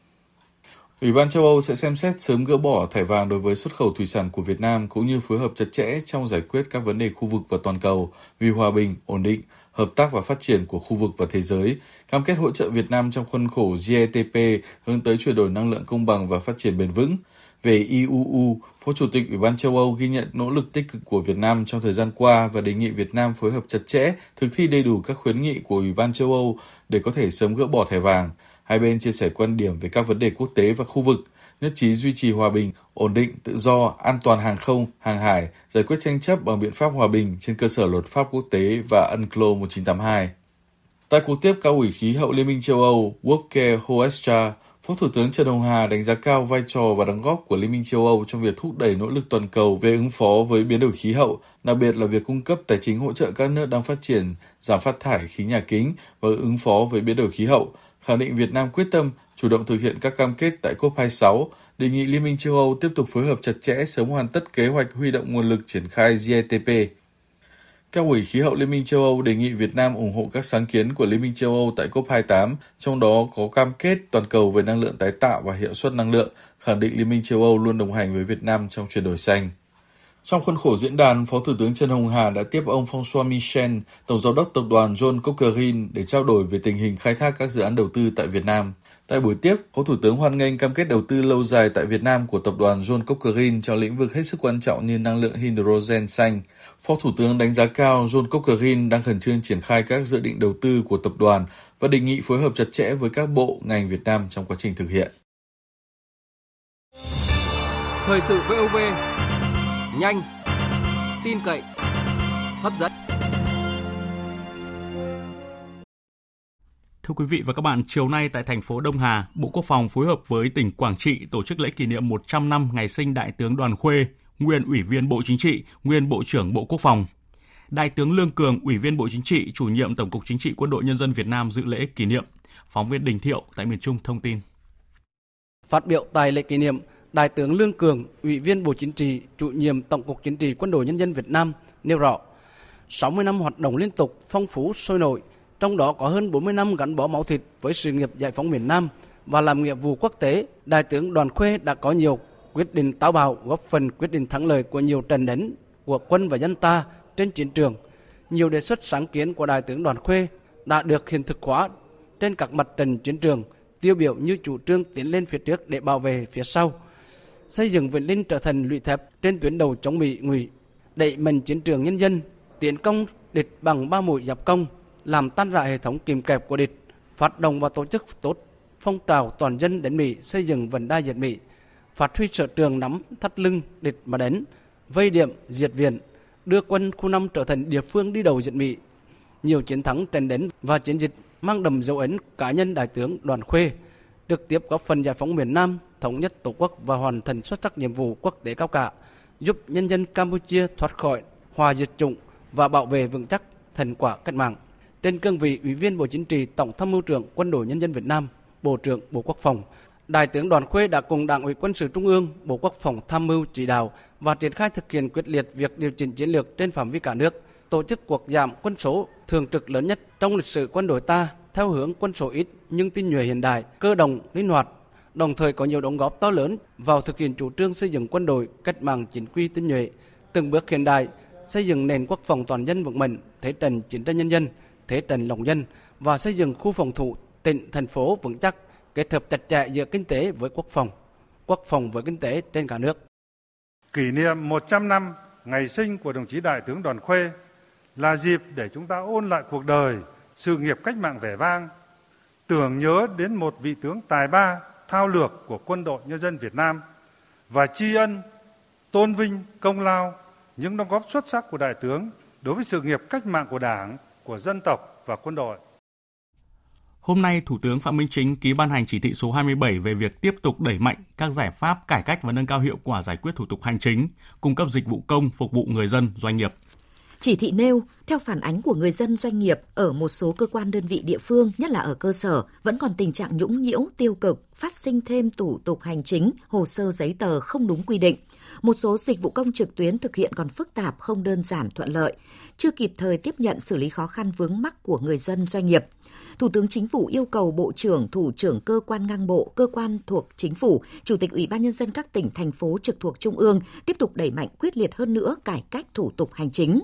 Ủy ban châu Âu sẽ xem xét sớm gỡ bỏ thẻ vàng đối với xuất khẩu thủy sản của Việt Nam cũng như phối hợp chặt chẽ trong giải quyết các vấn đề khu vực và toàn cầu vì hòa bình, ổn định, hợp tác và phát triển của khu vực và thế giới, cam kết hỗ trợ Việt Nam trong khuôn khổ GETP hướng tới chuyển đổi năng lượng công bằng và phát triển bền vững. Về IUU, Phó Chủ tịch Ủy ban châu Âu ghi nhận nỗ lực tích cực của Việt Nam trong thời gian qua và đề nghị Việt Nam phối hợp chặt chẽ, thực thi đầy đủ các khuyến nghị của Ủy ban châu Âu để có thể sớm gỡ bỏ thẻ vàng. Hai bên chia sẻ quan điểm về các vấn đề quốc tế và khu vực, nhất trí duy trì hòa bình, ổn định, tự do, an toàn hàng không, hàng hải, giải quyết tranh chấp bằng biện pháp hòa bình trên cơ sở luật pháp quốc tế và UNCLOS 1982. Tại cuộc tiếp cao ủy khí hậu Liên minh châu Âu Wopke Hoestra, Phó Thủ tướng Trần Hồng Hà đánh giá cao vai trò và đóng góp của Liên minh châu Âu trong việc thúc đẩy nỗ lực toàn cầu về ứng phó với biến đổi khí hậu, đặc biệt là việc cung cấp tài chính hỗ trợ các nước đang phát triển giảm phát thải khí nhà kính và ứng phó với biến đổi khí hậu, khẳng định Việt Nam quyết tâm chủ động thực hiện các cam kết tại COP26, đề nghị Liên minh châu Âu tiếp tục phối hợp chặt chẽ sớm hoàn tất kế hoạch huy động nguồn lực triển khai GETP. Cao ủy khí hậu Liên minh châu Âu đề nghị Việt Nam ủng hộ các sáng kiến của Liên minh châu Âu tại COP28, trong đó có cam kết toàn cầu về năng lượng tái tạo và hiệu suất năng lượng, khẳng định Liên minh châu Âu luôn đồng hành với Việt Nam trong chuyển đổi xanh. Trong khuôn khổ diễn đàn, Phó Thủ tướng Trần Hồng Hà đã tiếp ông François Michel, Tổng giám đốc tập đoàn John Corcoran để trao đổi về tình hình khai thác các dự án đầu tư tại Việt Nam. Tại buổi tiếp, Phó Thủ tướng hoan nghênh cam kết đầu tư lâu dài tại Việt Nam của tập đoàn John Corcoran trong lĩnh vực hết sức quan trọng như năng lượng hydrogen xanh. Phó Thủ tướng đánh giá cao John Corcoran đang khẩn trương triển khai các dự định đầu tư của tập đoàn và đề nghị phối hợp chặt chẽ với các bộ, ngành Việt Nam trong quá trình thực hiện. Thời sự VOV nhanh, tin cậy, hấp dẫn. Thưa quý vị và các bạn, chiều nay tại thành phố Đông Hà, Bộ Quốc phòng phối hợp với tỉnh Quảng Trị tổ chức lễ kỷ niệm 100 năm ngày sinh Đại tướng Đoàn Khuê, nguyên Ủy viên Bộ Chính trị, nguyên Bộ trưởng Bộ Quốc phòng. Đại tướng Lương Cường, Ủy viên Bộ Chính trị, chủ nhiệm Tổng cục Chính trị Quân đội Nhân dân Việt Nam dự lễ kỷ niệm. Phóng viên Đình Thiệu tại miền Trung thông tin. Phát biểu tại lễ kỷ niệm, Đại tướng Lương Cường, Ủy viên Bộ Chính trị, chủ nhiệm Tổng cục Chính trị Quân đội Nhân dân Việt Nam nêu rõ, 60 năm hoạt động liên tục, phong phú, sôi nổi, trong đó có hơn 40 năm gắn bó máu thịt với sự nghiệp giải phóng miền Nam và làm nghĩa vụ quốc tế, Đại tướng Đoàn Khuê đã có nhiều quyết định táo bạo góp phần quyết định thắng lợi của nhiều trận đánh của quân và dân ta trên chiến trường. Nhiều đề xuất sáng kiến của Đại tướng Đoàn Khuê đã được hiện thực hóa trên các mặt trận chiến trường, tiêu biểu như chủ trương tiến lên phía trước để bảo vệ phía sau, xây dựng Vĩnh Linh trở thành lũy thép trên tuyến đầu chống Mỹ ngụy, đẩy mạnh chiến trường nhân dân, tiến công địch bằng ba mũi giáp công, làm tan rã hệ thống kìm kẹp của địch, phát động và tổ chức tốt phong trào toàn dân đến Mỹ xây dựng vần đai diệt Mỹ, phát huy sở trường nắm thắt lưng địch mà đánh, vây điểm, diệt viện, đưa quân khu 5 trở thành địa phương đi đầu diện Mỹ. Nhiều chiến thắng trên đến và chiến dịch mang đậm dấu ấn cá nhân đại tướng Đoàn Khuê, trực tiếp góp phần giải phóng miền Nam, thống nhất Tổ quốc và hoàn thành xuất sắc nhiệm vụ quốc tế cao cả, giúp nhân dân Campuchia thoát khỏi hòa diệt chủng và bảo vệ vững chắc thành quả cách mạng. Trên cương vị Ủy viên Bộ Chính trị Tổng tham mưu trưởng Quân đội Nhân dân Việt Nam, Bộ trưởng Bộ Quốc phòng, Đại tướng Đoàn Khuê đã cùng Đảng ủy Quân sự Trung ương, Bộ Quốc phòng tham mưu chỉ đạo và triển khai thực hiện quyết liệt việc điều chỉnh chiến lược trên phạm vi cả nước, tổ chức cuộc giảm quân số thường trực lớn nhất trong lịch sử quân đội ta theo hướng quân số ít nhưng tinh nhuệ hiện đại, cơ động, linh hoạt, đồng thời có nhiều đóng góp to lớn vào thực hiện chủ trương xây dựng quân đội cách mạng chính quy tinh nhuệ, từng bước hiện đại, xây dựng nền quốc phòng toàn dân vững mạnh, thế trận chiến tranh nhân dân, thế trận lòng dân và xây dựng khu phòng thủ tỉnh, thành phố vững chắc, kết hợp chặt chẽ giữa kinh tế với quốc phòng, quốc phòng với kinh tế trên cả nước. Kỷ niệm 100 năm ngày sinh của đồng chí Đại tướng Đoàn Khuê là dịp để chúng ta ôn lại cuộc đời, sự nghiệp cách mạng vẻ vang, tưởng nhớ đến một vị tướng tài ba, thao lược của quân đội nhân dân Việt Nam và tri ân, tôn vinh công lao những đóng góp xuất sắc của đại tướng đối với sự nghiệp cách mạng của Đảng, của dân tộc và quân đội. Hôm nay, Thủ tướng Phạm Minh Chính ký ban hành chỉ thị số 27 về việc tiếp tục đẩy mạnh các giải pháp cải cách và nâng cao hiệu quả giải quyết thủ tục hành chính, cung cấp dịch vụ công phục vụ người dân, doanh nghiệp. Chỉ thị nêu, theo phản ánh của người dân doanh nghiệp ở một số cơ quan đơn vị địa phương, nhất là ở cơ sở, vẫn còn tình trạng nhũng nhiễu, tiêu cực, phát sinh thêm thủ tục hành chính, hồ sơ giấy tờ không đúng quy định. Một số dịch vụ công trực tuyến thực hiện còn phức tạp, không đơn giản thuận lợi, chưa kịp thời tiếp nhận xử lý khó khăn vướng mắc của người dân doanh nghiệp. Thủ tướng Chính phủ yêu cầu Bộ trưởng, Thủ trưởng cơ quan ngang bộ, cơ quan thuộc Chính phủ, Chủ tịch Ủy ban Nhân dân các tỉnh, thành phố trực thuộc Trung ương tiếp tục đẩy mạnh quyết liệt hơn nữa cải cách thủ tục hành chính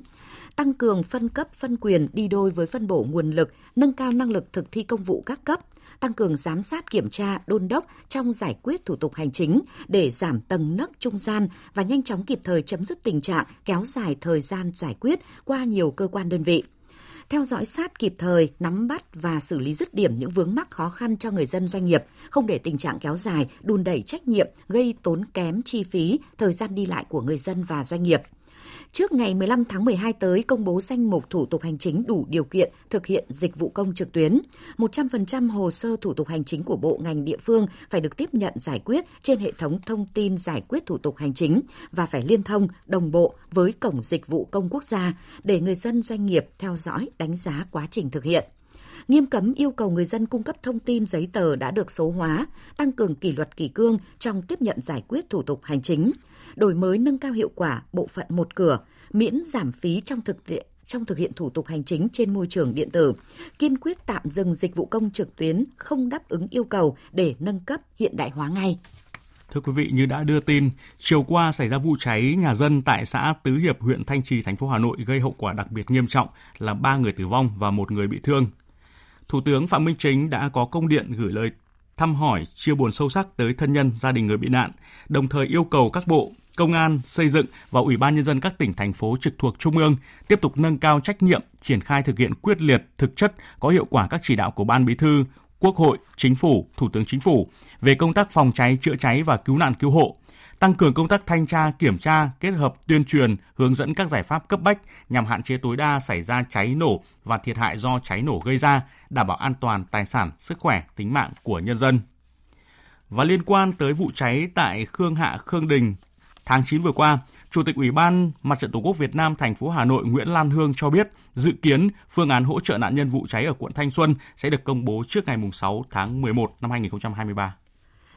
tăng cường phân cấp phân quyền đi đôi với phân bổ nguồn lực, nâng cao năng lực thực thi công vụ các cấp, tăng cường giám sát kiểm tra, đôn đốc trong giải quyết thủ tục hành chính để giảm tầng nấc trung gian và nhanh chóng kịp thời chấm dứt tình trạng kéo dài thời gian giải quyết qua nhiều cơ quan đơn vị. Theo dõi sát kịp thời, nắm bắt và xử lý dứt điểm những vướng mắc khó khăn cho người dân doanh nghiệp, không để tình trạng kéo dài, đùn đẩy trách nhiệm, gây tốn kém chi phí, thời gian đi lại của người dân và doanh nghiệp trước ngày 15 tháng 12 tới công bố danh mục thủ tục hành chính đủ điều kiện thực hiện dịch vụ công trực tuyến. 100% hồ sơ thủ tục hành chính của bộ ngành địa phương phải được tiếp nhận giải quyết trên hệ thống thông tin giải quyết thủ tục hành chính và phải liên thông đồng bộ với cổng dịch vụ công quốc gia để người dân doanh nghiệp theo dõi, đánh giá quá trình thực hiện nghiêm cấm yêu cầu người dân cung cấp thông tin giấy tờ đã được số hóa, tăng cường kỷ luật kỷ cương trong tiếp nhận giải quyết thủ tục hành chính, đổi mới nâng cao hiệu quả bộ phận một cửa, miễn giảm phí trong thực hiện trong thực hiện thủ tục hành chính trên môi trường điện tử, kiên quyết tạm dừng dịch vụ công trực tuyến không đáp ứng yêu cầu để nâng cấp hiện đại hóa ngay. Thưa quý vị, như đã đưa tin, chiều qua xảy ra vụ cháy nhà dân tại xã Tứ Hiệp, huyện Thanh Trì, thành phố Hà Nội gây hậu quả đặc biệt nghiêm trọng là ba người tử vong và một người bị thương. Thủ tướng Phạm Minh Chính đã có công điện gửi lời thăm hỏi, chia buồn sâu sắc tới thân nhân gia đình người bị nạn, đồng thời yêu cầu các bộ, công an, xây dựng và ủy ban nhân dân các tỉnh thành phố trực thuộc trung ương tiếp tục nâng cao trách nhiệm, triển khai thực hiện quyết liệt, thực chất, có hiệu quả các chỉ đạo của ban Bí thư, Quốc hội, Chính phủ, Thủ tướng Chính phủ về công tác phòng cháy, chữa cháy và cứu nạn cứu hộ, tăng cường công tác thanh tra, kiểm tra, kết hợp tuyên truyền, hướng dẫn các giải pháp cấp bách nhằm hạn chế tối đa xảy ra cháy nổ và thiệt hại do cháy nổ gây ra, đảm bảo an toàn tài sản, sức khỏe, tính mạng của nhân dân. Và liên quan tới vụ cháy tại Khương Hạ Khương Đình tháng 9 vừa qua, Chủ tịch Ủy ban Mặt trận Tổ quốc Việt Nam thành phố Hà Nội Nguyễn Lan Hương cho biết, dự kiến phương án hỗ trợ nạn nhân vụ cháy ở quận Thanh Xuân sẽ được công bố trước ngày 6 tháng 11 năm 2023.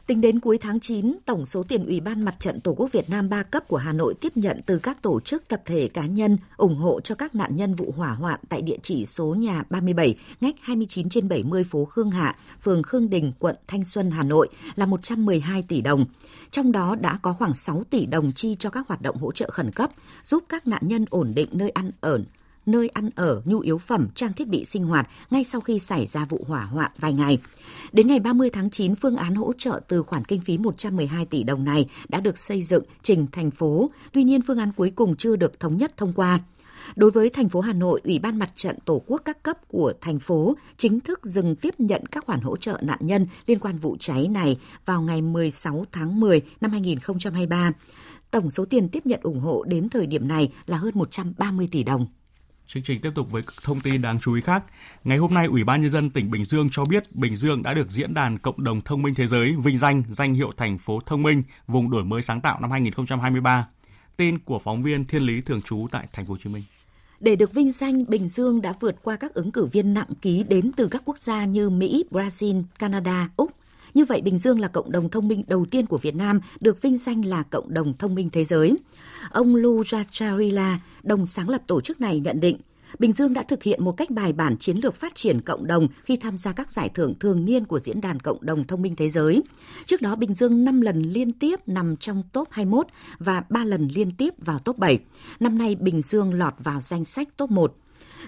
Tính đến cuối tháng 9, tổng số tiền Ủy ban Mặt trận Tổ quốc Việt Nam ba cấp của Hà Nội tiếp nhận từ các tổ chức tập thể cá nhân ủng hộ cho các nạn nhân vụ hỏa hoạn tại địa chỉ số nhà 37, ngách 29 trên 70 phố Khương Hạ, phường Khương Đình, quận Thanh Xuân, Hà Nội là 112 tỷ đồng. Trong đó đã có khoảng 6 tỷ đồng chi cho các hoạt động hỗ trợ khẩn cấp, giúp các nạn nhân ổn định nơi ăn ở, nơi ăn ở, nhu yếu phẩm, trang thiết bị sinh hoạt ngay sau khi xảy ra vụ hỏa hoạn vài ngày. Đến ngày 30 tháng 9, phương án hỗ trợ từ khoản kinh phí 112 tỷ đồng này đã được xây dựng trình thành phố, tuy nhiên phương án cuối cùng chưa được thống nhất thông qua. Đối với thành phố Hà Nội, Ủy ban Mặt trận Tổ quốc các cấp của thành phố chính thức dừng tiếp nhận các khoản hỗ trợ nạn nhân liên quan vụ cháy này vào ngày 16 tháng 10 năm 2023. Tổng số tiền tiếp nhận ủng hộ đến thời điểm này là hơn 130 tỷ đồng. Chương trình tiếp tục với thông tin đáng chú ý khác. Ngày hôm nay, Ủy ban Nhân dân tỉnh Bình Dương cho biết Bình Dương đã được Diễn đàn Cộng đồng Thông minh Thế giới vinh danh danh hiệu thành phố thông minh vùng đổi mới sáng tạo năm 2023. Tin của phóng viên Thiên Lý thường trú tại Thành phố Hồ Chí Minh. Để được vinh danh, Bình Dương đã vượt qua các ứng cử viên nặng ký đến từ các quốc gia như Mỹ, Brazil, Canada, Úc. Như vậy, Bình Dương là cộng đồng thông minh đầu tiên của Việt Nam được vinh danh là cộng đồng thông minh thế giới. Ông Lu Racharila, đồng sáng lập tổ chức này nhận định, Bình Dương đã thực hiện một cách bài bản chiến lược phát triển cộng đồng khi tham gia các giải thưởng thường niên của Diễn đàn Cộng đồng Thông minh Thế giới. Trước đó, Bình Dương 5 lần liên tiếp nằm trong top 21 và 3 lần liên tiếp vào top 7. Năm nay, Bình Dương lọt vào danh sách top 1.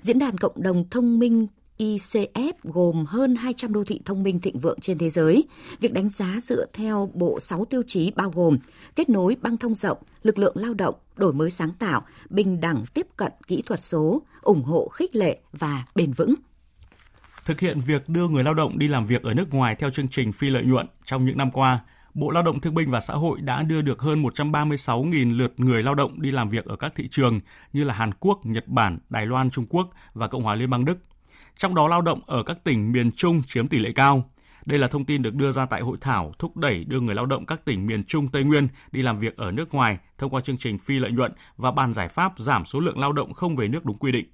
Diễn đàn Cộng đồng Thông minh ICF gồm hơn 200 đô thị thông minh thịnh vượng trên thế giới. Việc đánh giá dựa theo bộ 6 tiêu chí bao gồm kết nối băng thông rộng, lực lượng lao động, đổi mới sáng tạo, bình đẳng tiếp cận kỹ thuật số, ủng hộ khích lệ và bền vững. Thực hiện việc đưa người lao động đi làm việc ở nước ngoài theo chương trình phi lợi nhuận trong những năm qua, Bộ Lao động Thương binh và Xã hội đã đưa được hơn 136.000 lượt người lao động đi làm việc ở các thị trường như là Hàn Quốc, Nhật Bản, Đài Loan, Trung Quốc và Cộng hòa Liên bang Đức. Trong đó lao động ở các tỉnh miền Trung chiếm tỷ lệ cao. Đây là thông tin được đưa ra tại hội thảo thúc đẩy đưa người lao động các tỉnh miền Trung Tây Nguyên đi làm việc ở nước ngoài thông qua chương trình phi lợi nhuận và bàn giải pháp giảm số lượng lao động không về nước đúng quy định.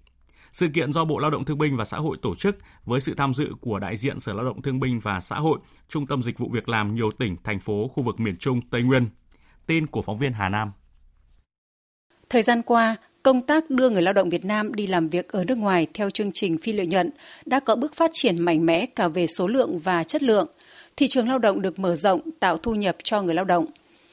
Sự kiện do Bộ Lao động Thương binh và Xã hội tổ chức với sự tham dự của đại diện Sở Lao động Thương binh và Xã hội, Trung tâm Dịch vụ Việc làm nhiều tỉnh, thành phố, khu vực miền Trung, Tây Nguyên. Tin của phóng viên Hà Nam. Thời gian qua, công tác đưa người lao động Việt Nam đi làm việc ở nước ngoài theo chương trình phi lợi nhuận đã có bước phát triển mạnh mẽ cả về số lượng và chất lượng. Thị trường lao động được mở rộng, tạo thu nhập cho người lao động.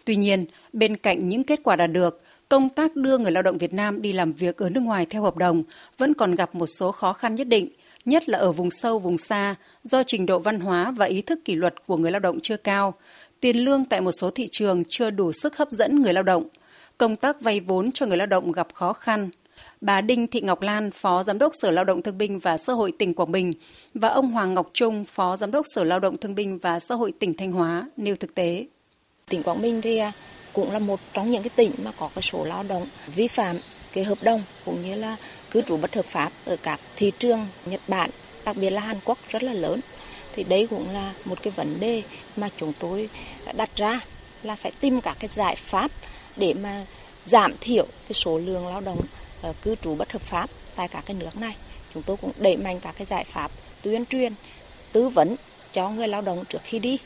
Tuy nhiên, bên cạnh những kết quả đạt được, công tác đưa người lao động Việt Nam đi làm việc ở nước ngoài theo hợp đồng vẫn còn gặp một số khó khăn nhất định, nhất là ở vùng sâu, vùng xa, do trình độ văn hóa và ý thức kỷ luật của người lao động chưa cao, tiền lương tại một số thị trường chưa đủ sức hấp dẫn người lao động – công tác vay vốn cho người lao động gặp khó khăn. Bà Đinh Thị Ngọc Lan, Phó Giám đốc Sở Lao động Thương binh và Xã hội tỉnh Quảng Bình và ông Hoàng Ngọc Trung, Phó Giám đốc Sở Lao động Thương binh và Xã hội tỉnh Thanh Hóa nêu thực tế. Tỉnh Quảng Bình thì à, cũng là một trong những cái tỉnh mà có cái số lao động vi phạm cái hợp đồng cũng như là cư trú bất hợp pháp ở các thị trường Nhật Bản, đặc biệt là Hàn Quốc rất là lớn. Thì đây cũng là một cái vấn đề mà chúng tôi đặt ra là phải tìm các cái giải pháp để mà giảm thiểu cái số lượng lao động uh, cư trú bất hợp pháp tại các cái nước này. Chúng tôi cũng đẩy mạnh các cái giải pháp tuyên truyền, tư vấn cho người lao động trước khi đi,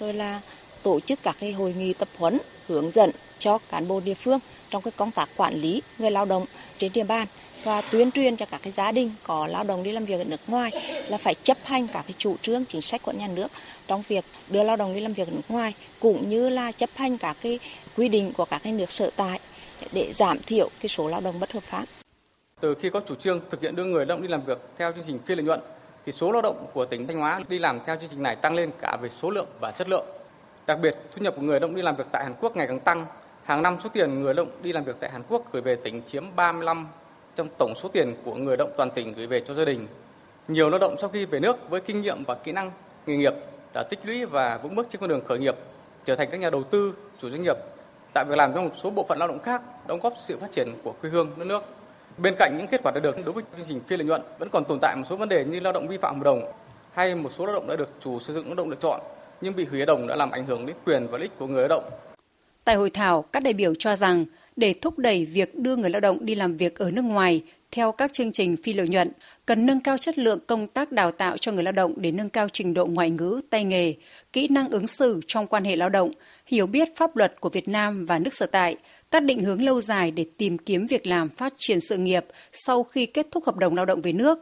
rồi là tổ chức các cái hội nghị tập huấn hướng dẫn cho cán bộ địa phương trong cái công tác quản lý người lao động trên địa bàn và tuyên truyền cho các cái gia đình có lao động đi làm việc ở nước ngoài là phải chấp hành các cái chủ trương chính sách của nhà nước trong việc đưa lao động đi làm việc ở nước ngoài cũng như là chấp hành các cái quy định của các cái nước sở tại để giảm thiểu cái số lao động bất hợp pháp. Từ khi có chủ trương thực hiện đưa người lao động đi làm việc theo chương trình phi lợi nhuận thì số lao động của tỉnh Thanh Hóa đi làm theo chương trình này tăng lên cả về số lượng và chất lượng. Đặc biệt, thu nhập của người lao động đi làm việc tại Hàn Quốc ngày càng tăng. Hàng năm số tiền người lao động đi làm việc tại Hàn Quốc gửi về tỉnh chiếm 35 trong tổng số tiền của người lao động toàn tỉnh gửi về cho gia đình. Nhiều lao động sau khi về nước với kinh nghiệm và kỹ năng nghề nghiệp đã tích lũy và vững bước trên con đường khởi nghiệp, trở thành các nhà đầu tư, chủ doanh nghiệp, tạo việc làm cho một số bộ phận lao động khác, đóng góp sự phát triển của quê hương đất nước. Bên cạnh những kết quả đã được đối với chương trình phi lợi nhuận, vẫn còn tồn tại một số vấn đề như lao động vi phạm hợp đồng hay một số lao động đã được chủ sử dụng lao động lựa chọn nhưng bị hủy hợp đồng đã làm ảnh hưởng đến quyền và lợi ích của người lao động. Tại hội thảo, các đại biểu cho rằng để thúc đẩy việc đưa người lao động đi làm việc ở nước ngoài theo các chương trình phi lợi nhuận, cần nâng cao chất lượng công tác đào tạo cho người lao động để nâng cao trình độ ngoại ngữ, tay nghề, kỹ năng ứng xử trong quan hệ lao động, hiểu biết pháp luật của Việt Nam và nước sở tại, các định hướng lâu dài để tìm kiếm việc làm phát triển sự nghiệp sau khi kết thúc hợp đồng lao động về nước.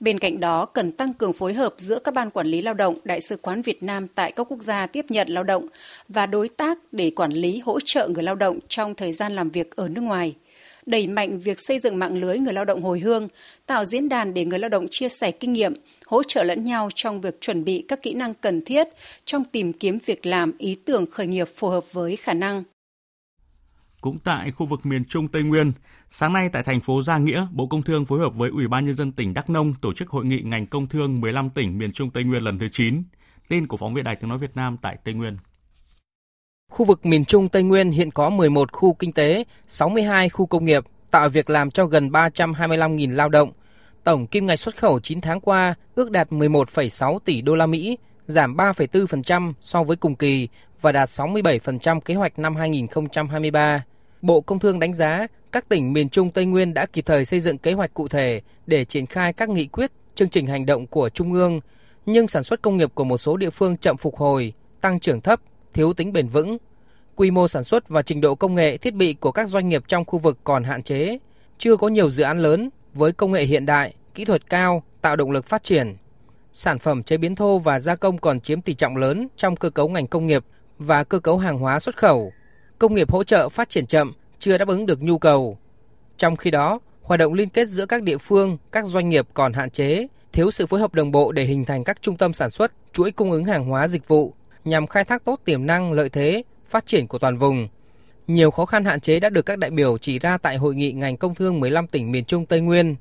Bên cạnh đó, cần tăng cường phối hợp giữa các ban quản lý lao động, đại sứ quán Việt Nam tại các quốc gia tiếp nhận lao động và đối tác để quản lý hỗ trợ người lao động trong thời gian làm việc ở nước ngoài đẩy mạnh việc xây dựng mạng lưới người lao động hồi hương, tạo diễn đàn để người lao động chia sẻ kinh nghiệm, hỗ trợ lẫn nhau trong việc chuẩn bị các kỹ năng cần thiết trong tìm kiếm việc làm ý tưởng khởi nghiệp phù hợp với khả năng. Cũng tại khu vực miền Trung Tây Nguyên, sáng nay tại thành phố Gia Nghĩa, Bộ Công Thương phối hợp với Ủy ban Nhân dân tỉnh Đắk Nông tổ chức hội nghị ngành công thương 15 tỉnh miền Trung Tây Nguyên lần thứ 9. Tin của phóng viên Đài tiếng nói Việt Nam tại Tây Nguyên. Khu vực miền Trung Tây Nguyên hiện có 11 khu kinh tế, 62 khu công nghiệp, tạo việc làm cho gần 325.000 lao động. Tổng kim ngạch xuất khẩu 9 tháng qua ước đạt 11,6 tỷ đô la Mỹ, giảm 3,4% so với cùng kỳ và đạt 67% kế hoạch năm 2023. Bộ Công Thương đánh giá các tỉnh miền Trung Tây Nguyên đã kịp thời xây dựng kế hoạch cụ thể để triển khai các nghị quyết, chương trình hành động của Trung ương, nhưng sản xuất công nghiệp của một số địa phương chậm phục hồi, tăng trưởng thấp, thiếu tính bền vững. Quy mô sản xuất và trình độ công nghệ thiết bị của các doanh nghiệp trong khu vực còn hạn chế, chưa có nhiều dự án lớn với công nghệ hiện đại, kỹ thuật cao tạo động lực phát triển. Sản phẩm chế biến thô và gia công còn chiếm tỷ trọng lớn trong cơ cấu ngành công nghiệp và cơ cấu hàng hóa xuất khẩu. Công nghiệp hỗ trợ phát triển chậm, chưa đáp ứng được nhu cầu. Trong khi đó, hoạt động liên kết giữa các địa phương, các doanh nghiệp còn hạn chế, thiếu sự phối hợp đồng bộ để hình thành các trung tâm sản xuất, chuỗi cung ứng hàng hóa dịch vụ nhằm khai thác tốt tiềm năng, lợi thế, phát triển của toàn vùng. Nhiều khó khăn hạn chế đã được các đại biểu chỉ ra tại hội nghị ngành công thương 15 tỉnh miền Trung Tây Nguyên.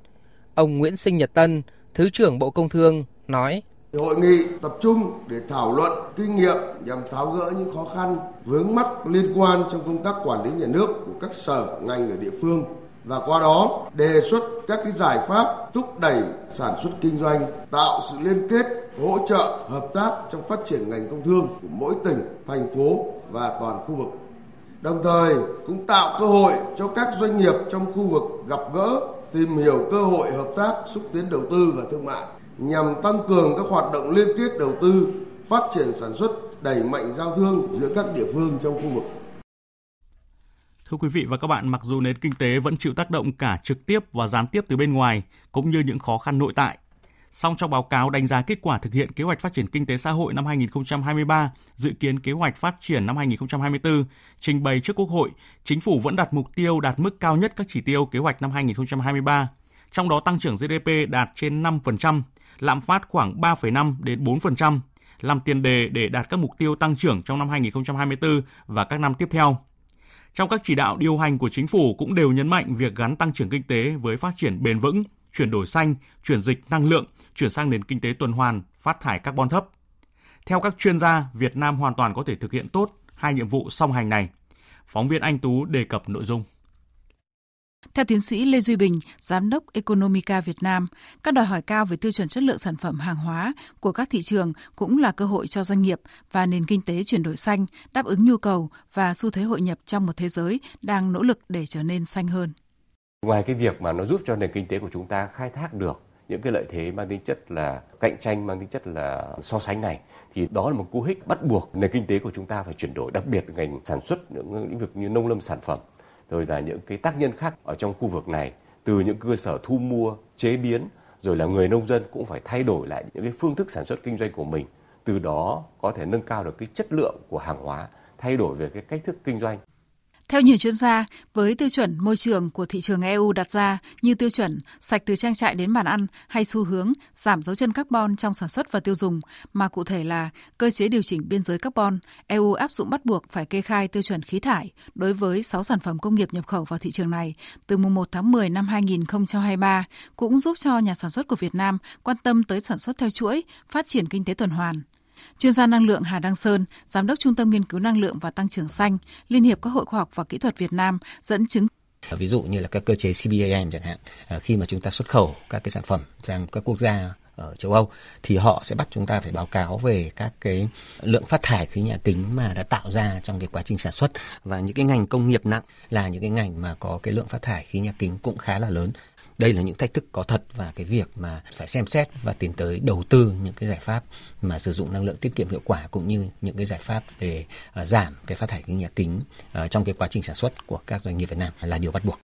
Ông Nguyễn Sinh Nhật Tân, Thứ trưởng Bộ Công Thương, nói. Hội nghị tập trung để thảo luận kinh nghiệm nhằm tháo gỡ những khó khăn, vướng mắc liên quan trong công tác quản lý nhà nước của các sở, ngành ở địa phương và qua đó đề xuất các cái giải pháp thúc đẩy sản xuất kinh doanh, tạo sự liên kết, hỗ trợ, hợp tác trong phát triển ngành công thương của mỗi tỉnh, thành phố và toàn khu vực. Đồng thời cũng tạo cơ hội cho các doanh nghiệp trong khu vực gặp gỡ, tìm hiểu cơ hội hợp tác xúc tiến đầu tư và thương mại nhằm tăng cường các hoạt động liên kết đầu tư, phát triển sản xuất, đẩy mạnh giao thương giữa các địa phương trong khu vực. Thưa quý vị và các bạn, mặc dù nền kinh tế vẫn chịu tác động cả trực tiếp và gián tiếp từ bên ngoài, cũng như những khó khăn nội tại, song trong báo cáo đánh giá kết quả thực hiện kế hoạch phát triển kinh tế xã hội năm 2023, dự kiến kế hoạch phát triển năm 2024, trình bày trước Quốc hội, chính phủ vẫn đặt mục tiêu đạt mức cao nhất các chỉ tiêu kế hoạch năm 2023, trong đó tăng trưởng GDP đạt trên 5%, lạm phát khoảng 3,5 đến 4%, làm tiền đề để đạt các mục tiêu tăng trưởng trong năm 2024 và các năm tiếp theo. Trong các chỉ đạo điều hành của chính phủ cũng đều nhấn mạnh việc gắn tăng trưởng kinh tế với phát triển bền vững, chuyển đổi xanh, chuyển dịch năng lượng, chuyển sang nền kinh tế tuần hoàn, phát thải carbon thấp. Theo các chuyên gia, Việt Nam hoàn toàn có thể thực hiện tốt hai nhiệm vụ song hành này. Phóng viên Anh Tú đề cập nội dung. Theo tiến sĩ Lê Duy Bình, Giám đốc Economica Việt Nam, các đòi hỏi cao về tiêu chuẩn chất lượng sản phẩm hàng hóa của các thị trường cũng là cơ hội cho doanh nghiệp và nền kinh tế chuyển đổi xanh, đáp ứng nhu cầu và xu thế hội nhập trong một thế giới đang nỗ lực để trở nên xanh hơn. Ngoài cái việc mà nó giúp cho nền kinh tế của chúng ta khai thác được những cái lợi thế mang tính chất là cạnh tranh mang tính chất là so sánh này thì đó là một cú hích bắt buộc nền kinh tế của chúng ta phải chuyển đổi đặc biệt ngành sản xuất những lĩnh vực như nông lâm sản phẩm rồi là những cái tác nhân khác ở trong khu vực này, từ những cơ sở thu mua, chế biến, rồi là người nông dân cũng phải thay đổi lại những cái phương thức sản xuất kinh doanh của mình. Từ đó có thể nâng cao được cái chất lượng của hàng hóa, thay đổi về cái cách thức kinh doanh theo nhiều chuyên gia, với tiêu chuẩn môi trường của thị trường EU đặt ra như tiêu chuẩn sạch từ trang trại đến bàn ăn hay xu hướng giảm dấu chân carbon trong sản xuất và tiêu dùng, mà cụ thể là cơ chế điều chỉnh biên giới carbon, EU áp dụng bắt buộc phải kê khai tiêu chuẩn khí thải đối với 6 sản phẩm công nghiệp nhập khẩu vào thị trường này từ mùng 1 tháng 10 năm 2023, cũng giúp cho nhà sản xuất của Việt Nam quan tâm tới sản xuất theo chuỗi, phát triển kinh tế tuần hoàn. Chuyên gia năng lượng Hà Đăng Sơn, Giám đốc Trung tâm Nghiên cứu Năng lượng và Tăng trưởng Xanh, Liên hiệp các hội khoa học và kỹ thuật Việt Nam dẫn chứng. À, ví dụ như là các cơ chế CBAM chẳng hạn, à, khi mà chúng ta xuất khẩu các cái sản phẩm sang các quốc gia ở châu Âu thì họ sẽ bắt chúng ta phải báo cáo về các cái lượng phát thải khí nhà kính mà đã tạo ra trong cái quá trình sản xuất. Và những cái ngành công nghiệp nặng là những cái ngành mà có cái lượng phát thải khí nhà kính cũng khá là lớn đây là những thách thức có thật và cái việc mà phải xem xét và tiến tới đầu tư những cái giải pháp mà sử dụng năng lượng tiết kiệm hiệu quả cũng như những cái giải pháp về uh, giảm cái phát thải khí nhà kính uh, trong cái quá trình sản xuất của các doanh nghiệp Việt Nam là điều bắt buộc.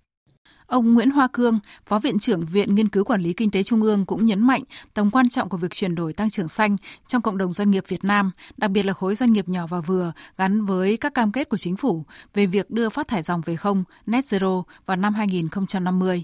Ông Nguyễn Hoa Cương, Phó Viện trưởng Viện Nghiên cứu Quản lý Kinh tế Trung ương cũng nhấn mạnh tầm quan trọng của việc chuyển đổi tăng trưởng xanh trong cộng đồng doanh nghiệp Việt Nam, đặc biệt là khối doanh nghiệp nhỏ và vừa gắn với các cam kết của chính phủ về việc đưa phát thải dòng về không net zero vào năm 2050.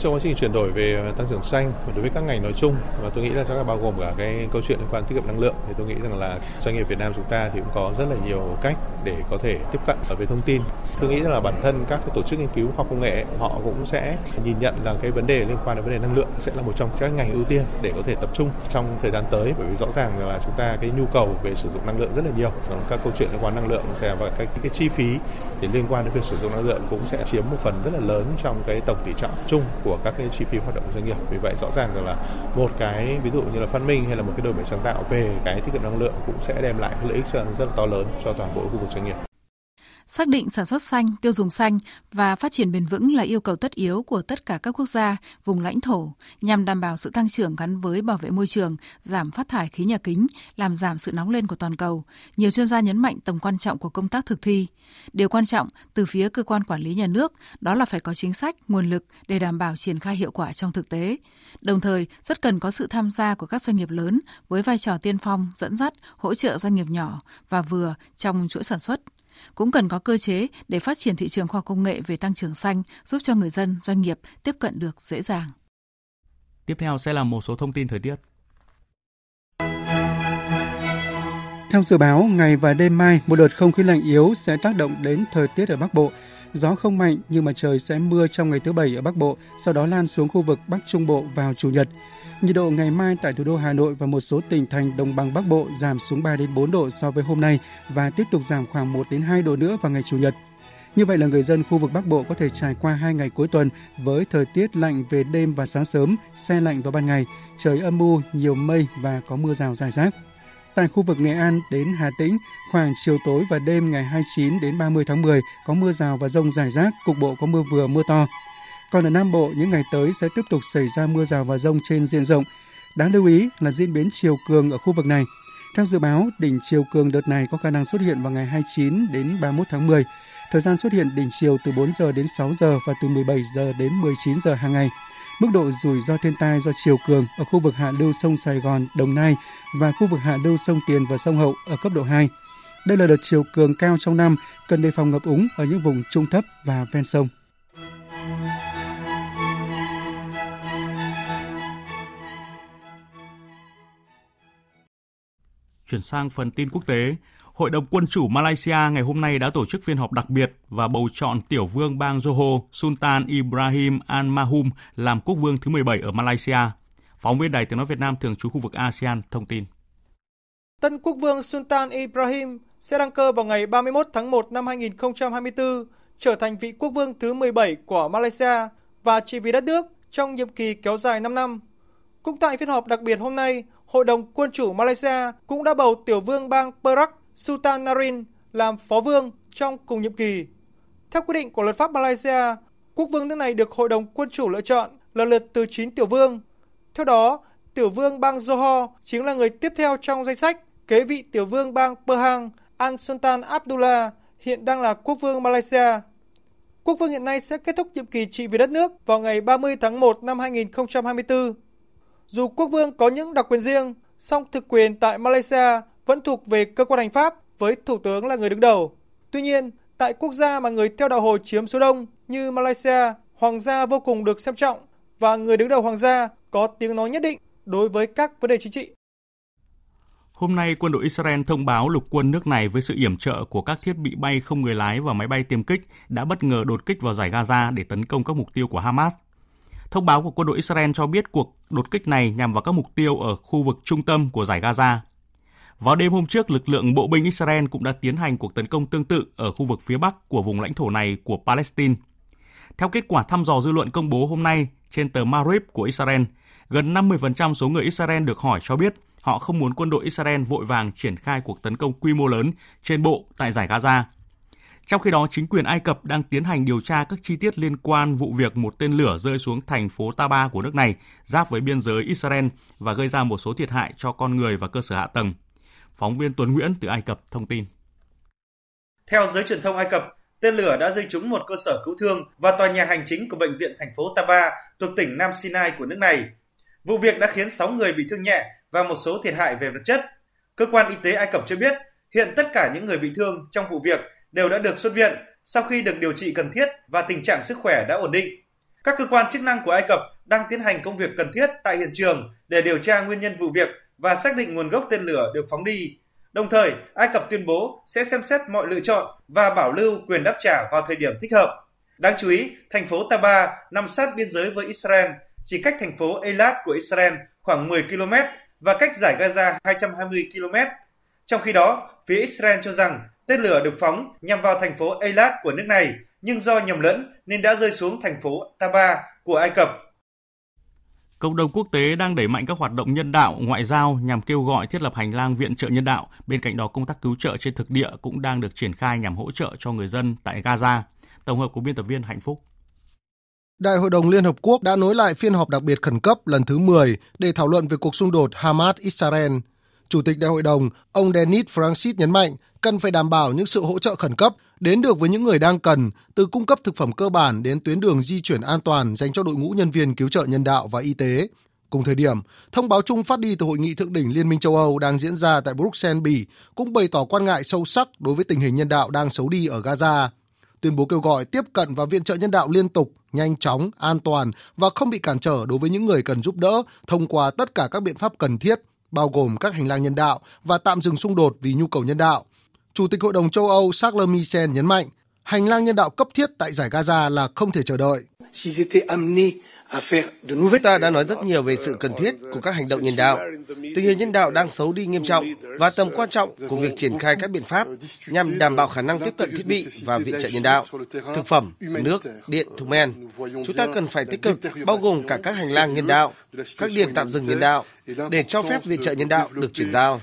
Trong quá trình chuyển đổi về à, tăng trưởng xanh đối với các ngành nói chung và tôi nghĩ là chắc là bao gồm cả cái câu chuyện liên quan tiết kiệm năng lượng thì tôi nghĩ rằng là doanh nghiệp Việt Nam chúng ta thì cũng có rất là nhiều cách để có thể tiếp cận về thông tin. Tôi nghĩ rằng là bản thân các cái tổ chức nghiên cứu khoa học công nghệ họ cũng sẽ nhìn nhận rằng cái vấn đề liên quan đến vấn đề năng lượng sẽ là một trong các ngành ưu tiên để có thể tập trung trong thời gian tới bởi vì rõ ràng là chúng ta cái nhu cầu về sử dụng năng lượng rất là nhiều. Các câu chuyện liên quan năng lượng sẽ và cái, cái chi phí để liên quan đến việc sử dụng năng lượng cũng sẽ chiếm một phần rất là lớn trong cái tổng tỷ trọng chung của của các cái chi phí hoạt động doanh nghiệp. Vì vậy rõ ràng rằng là một cái, ví dụ như là phát minh hay là một cái đổi mới sáng tạo về cái tiết kiệm năng lượng cũng sẽ đem lại lợi ích rất là to lớn cho toàn bộ khu vực doanh nghiệp. Xác định sản xuất xanh, tiêu dùng xanh và phát triển bền vững là yêu cầu tất yếu của tất cả các quốc gia, vùng lãnh thổ nhằm đảm bảo sự tăng trưởng gắn với bảo vệ môi trường, giảm phát thải khí nhà kính, làm giảm sự nóng lên của toàn cầu. Nhiều chuyên gia nhấn mạnh tầm quan trọng của công tác thực thi. Điều quan trọng từ phía cơ quan quản lý nhà nước đó là phải có chính sách, nguồn lực để đảm bảo triển khai hiệu quả trong thực tế. Đồng thời, rất cần có sự tham gia của các doanh nghiệp lớn với vai trò tiên phong, dẫn dắt, hỗ trợ doanh nghiệp nhỏ và vừa trong chuỗi sản xuất cũng cần có cơ chế để phát triển thị trường khoa học công nghệ về tăng trưởng xanh, giúp cho người dân, doanh nghiệp tiếp cận được dễ dàng. Tiếp theo sẽ là một số thông tin thời tiết. Theo dự báo, ngày và đêm mai, một đợt không khí lạnh yếu sẽ tác động đến thời tiết ở Bắc Bộ. Gió không mạnh nhưng mà trời sẽ mưa trong ngày thứ Bảy ở Bắc Bộ, sau đó lan xuống khu vực Bắc Trung Bộ vào Chủ nhật. Nhiệt độ ngày mai tại thủ đô Hà Nội và một số tỉnh thành đồng bằng Bắc Bộ giảm xuống 3 đến 4 độ so với hôm nay và tiếp tục giảm khoảng 1 đến 2 độ nữa vào ngày Chủ nhật. Như vậy là người dân khu vực Bắc Bộ có thể trải qua hai ngày cuối tuần với thời tiết lạnh về đêm và sáng sớm, xe lạnh vào ban ngày, trời âm u, nhiều mây và có mưa rào rải rác. Tại khu vực Nghệ An đến Hà Tĩnh, khoảng chiều tối và đêm ngày 29 đến 30 tháng 10 có mưa rào và rông rải rác, cục bộ có mưa vừa mưa to. Còn ở Nam Bộ, những ngày tới sẽ tiếp tục xảy ra mưa rào và rông trên diện rộng. Đáng lưu ý là diễn biến chiều cường ở khu vực này. Theo dự báo, đỉnh chiều cường đợt này có khả năng xuất hiện vào ngày 29 đến 31 tháng 10. Thời gian xuất hiện đỉnh chiều từ 4 giờ đến 6 giờ và từ 17 giờ đến 19 giờ hàng ngày. Mức độ rủi ro thiên tai do chiều cường ở khu vực hạ lưu sông Sài Gòn, Đồng Nai và khu vực hạ lưu sông Tiền và sông Hậu ở cấp độ 2. Đây là đợt chiều cường cao trong năm, cần đề phòng ngập úng ở những vùng trung thấp và ven sông. Chuyển sang phần tin quốc tế, Hội đồng quân chủ Malaysia ngày hôm nay đã tổ chức phiên họp đặc biệt và bầu chọn tiểu vương bang Johor Sultan Ibrahim Al Mahum làm quốc vương thứ 17 ở Malaysia. Phóng viên Đài Tiếng Nói Việt Nam thường trú khu vực ASEAN thông tin. Tân quốc vương Sultan Ibrahim sẽ đăng cơ vào ngày 31 tháng 1 năm 2024, trở thành vị quốc vương thứ 17 của Malaysia và trị vì đất nước trong nhiệm kỳ kéo dài 5 năm. Cũng tại phiên họp đặc biệt hôm nay, Hội đồng quân chủ Malaysia cũng đã bầu tiểu vương bang Perak Sultan Narin làm phó vương trong cùng nhiệm kỳ. Theo quy định của luật pháp Malaysia, quốc vương nước này được Hội đồng quân chủ lựa chọn lần lượt từ 9 tiểu vương. Theo đó, tiểu vương bang Johor chính là người tiếp theo trong danh sách kế vị tiểu vương bang Pahang An Sultan Abdullah hiện đang là quốc vương Malaysia. Quốc vương hiện nay sẽ kết thúc nhiệm kỳ trị vì đất nước vào ngày 30 tháng 1 năm 2024. Dù quốc vương có những đặc quyền riêng, song thực quyền tại Malaysia vẫn thuộc về cơ quan hành pháp với thủ tướng là người đứng đầu. Tuy nhiên, tại quốc gia mà người theo đạo hồi chiếm số đông như Malaysia, hoàng gia vô cùng được xem trọng và người đứng đầu hoàng gia có tiếng nói nhất định đối với các vấn đề chính trị. Hôm nay, quân đội Israel thông báo lục quân nước này với sự yểm trợ của các thiết bị bay không người lái và máy bay tiêm kích đã bất ngờ đột kích vào giải Gaza để tấn công các mục tiêu của Hamas. Thông báo của quân đội Israel cho biết cuộc đột kích này nhằm vào các mục tiêu ở khu vực trung tâm của giải Gaza. Vào đêm hôm trước, lực lượng bộ binh Israel cũng đã tiến hành cuộc tấn công tương tự ở khu vực phía bắc của vùng lãnh thổ này của Palestine. Theo kết quả thăm dò dư luận công bố hôm nay trên tờ Marib của Israel, gần 50% số người Israel được hỏi cho biết họ không muốn quân đội Israel vội vàng triển khai cuộc tấn công quy mô lớn trên bộ tại giải Gaza. Trong khi đó, chính quyền Ai Cập đang tiến hành điều tra các chi tiết liên quan vụ việc một tên lửa rơi xuống thành phố Taba của nước này, giáp với biên giới Israel và gây ra một số thiệt hại cho con người và cơ sở hạ tầng. Phóng viên Tuấn Nguyễn từ Ai Cập thông tin. Theo giới truyền thông Ai Cập, tên lửa đã rơi trúng một cơ sở cứu thương và tòa nhà hành chính của bệnh viện thành phố Taba thuộc tỉnh Nam Sinai của nước này. Vụ việc đã khiến 6 người bị thương nhẹ và một số thiệt hại về vật chất. Cơ quan y tế Ai Cập cho biết hiện tất cả những người bị thương trong vụ việc đều đã được xuất viện sau khi được điều trị cần thiết và tình trạng sức khỏe đã ổn định. Các cơ quan chức năng của Ai Cập đang tiến hành công việc cần thiết tại hiện trường để điều tra nguyên nhân vụ việc và xác định nguồn gốc tên lửa được phóng đi. Đồng thời, Ai Cập tuyên bố sẽ xem xét mọi lựa chọn và bảo lưu quyền đáp trả vào thời điểm thích hợp. Đáng chú ý, thành phố Taba nằm sát biên giới với Israel, chỉ cách thành phố Eilat của Israel khoảng 10 km và cách giải Gaza 220 km. Trong khi đó, phía Israel cho rằng tên lửa được phóng nhằm vào thành phố Eilat của nước này, nhưng do nhầm lẫn nên đã rơi xuống thành phố Taba của Ai Cập. Cộng đồng quốc tế đang đẩy mạnh các hoạt động nhân đạo, ngoại giao nhằm kêu gọi thiết lập hành lang viện trợ nhân đạo. Bên cạnh đó, công tác cứu trợ trên thực địa cũng đang được triển khai nhằm hỗ trợ cho người dân tại Gaza. Tổng hợp của biên tập viên Hạnh Phúc. Đại hội đồng Liên Hợp Quốc đã nối lại phiên họp đặc biệt khẩn cấp lần thứ 10 để thảo luận về cuộc xung đột Hamas-Israel. Chủ tịch đại hội đồng, ông Denis Francis nhấn mạnh cần phải đảm bảo những sự hỗ trợ khẩn cấp đến được với những người đang cần, từ cung cấp thực phẩm cơ bản đến tuyến đường di chuyển an toàn dành cho đội ngũ nhân viên cứu trợ nhân đạo và y tế. Cùng thời điểm, thông báo chung phát đi từ Hội nghị Thượng đỉnh Liên minh châu Âu đang diễn ra tại Bruxelles, Bỉ cũng bày tỏ quan ngại sâu sắc đối với tình hình nhân đạo đang xấu đi ở Gaza. Tuyên bố kêu gọi tiếp cận và viện trợ nhân đạo liên tục, nhanh chóng, an toàn và không bị cản trở đối với những người cần giúp đỡ thông qua tất cả các biện pháp cần thiết, bao gồm các hành lang nhân đạo và tạm dừng xung đột vì nhu cầu nhân đạo. Chủ tịch Hội đồng châu Âu Charles Michel nhấn mạnh, hành lang nhân đạo cấp thiết tại giải Gaza là không thể chờ đợi. Chúng ta đã nói rất nhiều về sự cần thiết của các hành động nhân đạo. Tình hình nhân đạo đang xấu đi nghiêm trọng và tầm quan trọng của việc triển khai các biện pháp nhằm đảm bảo khả năng tiếp cận thiết bị và viện trợ nhân đạo, thực phẩm, nước, điện, thuốc men. Chúng ta cần phải tích cực, bao gồm cả các hành lang nhân đạo, các điểm tạm dừng nhân đạo, để cho phép viện trợ nhân đạo được chuyển giao.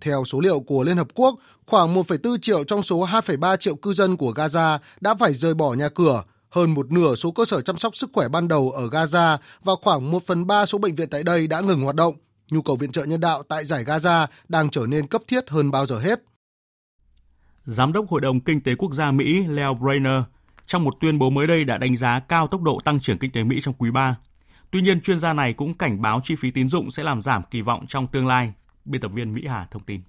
Theo số liệu của Liên Hợp Quốc, khoảng 1,4 triệu trong số 2,3 triệu cư dân của Gaza đã phải rời bỏ nhà cửa, hơn một nửa số cơ sở chăm sóc sức khỏe ban đầu ở Gaza và khoảng 1 phần 3 số bệnh viện tại đây đã ngừng hoạt động. Nhu cầu viện trợ nhân đạo tại giải Gaza đang trở nên cấp thiết hơn bao giờ hết. Giám đốc Hội đồng Kinh tế Quốc gia Mỹ Leo Brainer trong một tuyên bố mới đây đã đánh giá cao tốc độ tăng trưởng kinh tế Mỹ trong quý 3. Tuy nhiên, chuyên gia này cũng cảnh báo chi phí tín dụng sẽ làm giảm kỳ vọng trong tương lai. Biên tập viên Mỹ Hà thông tin.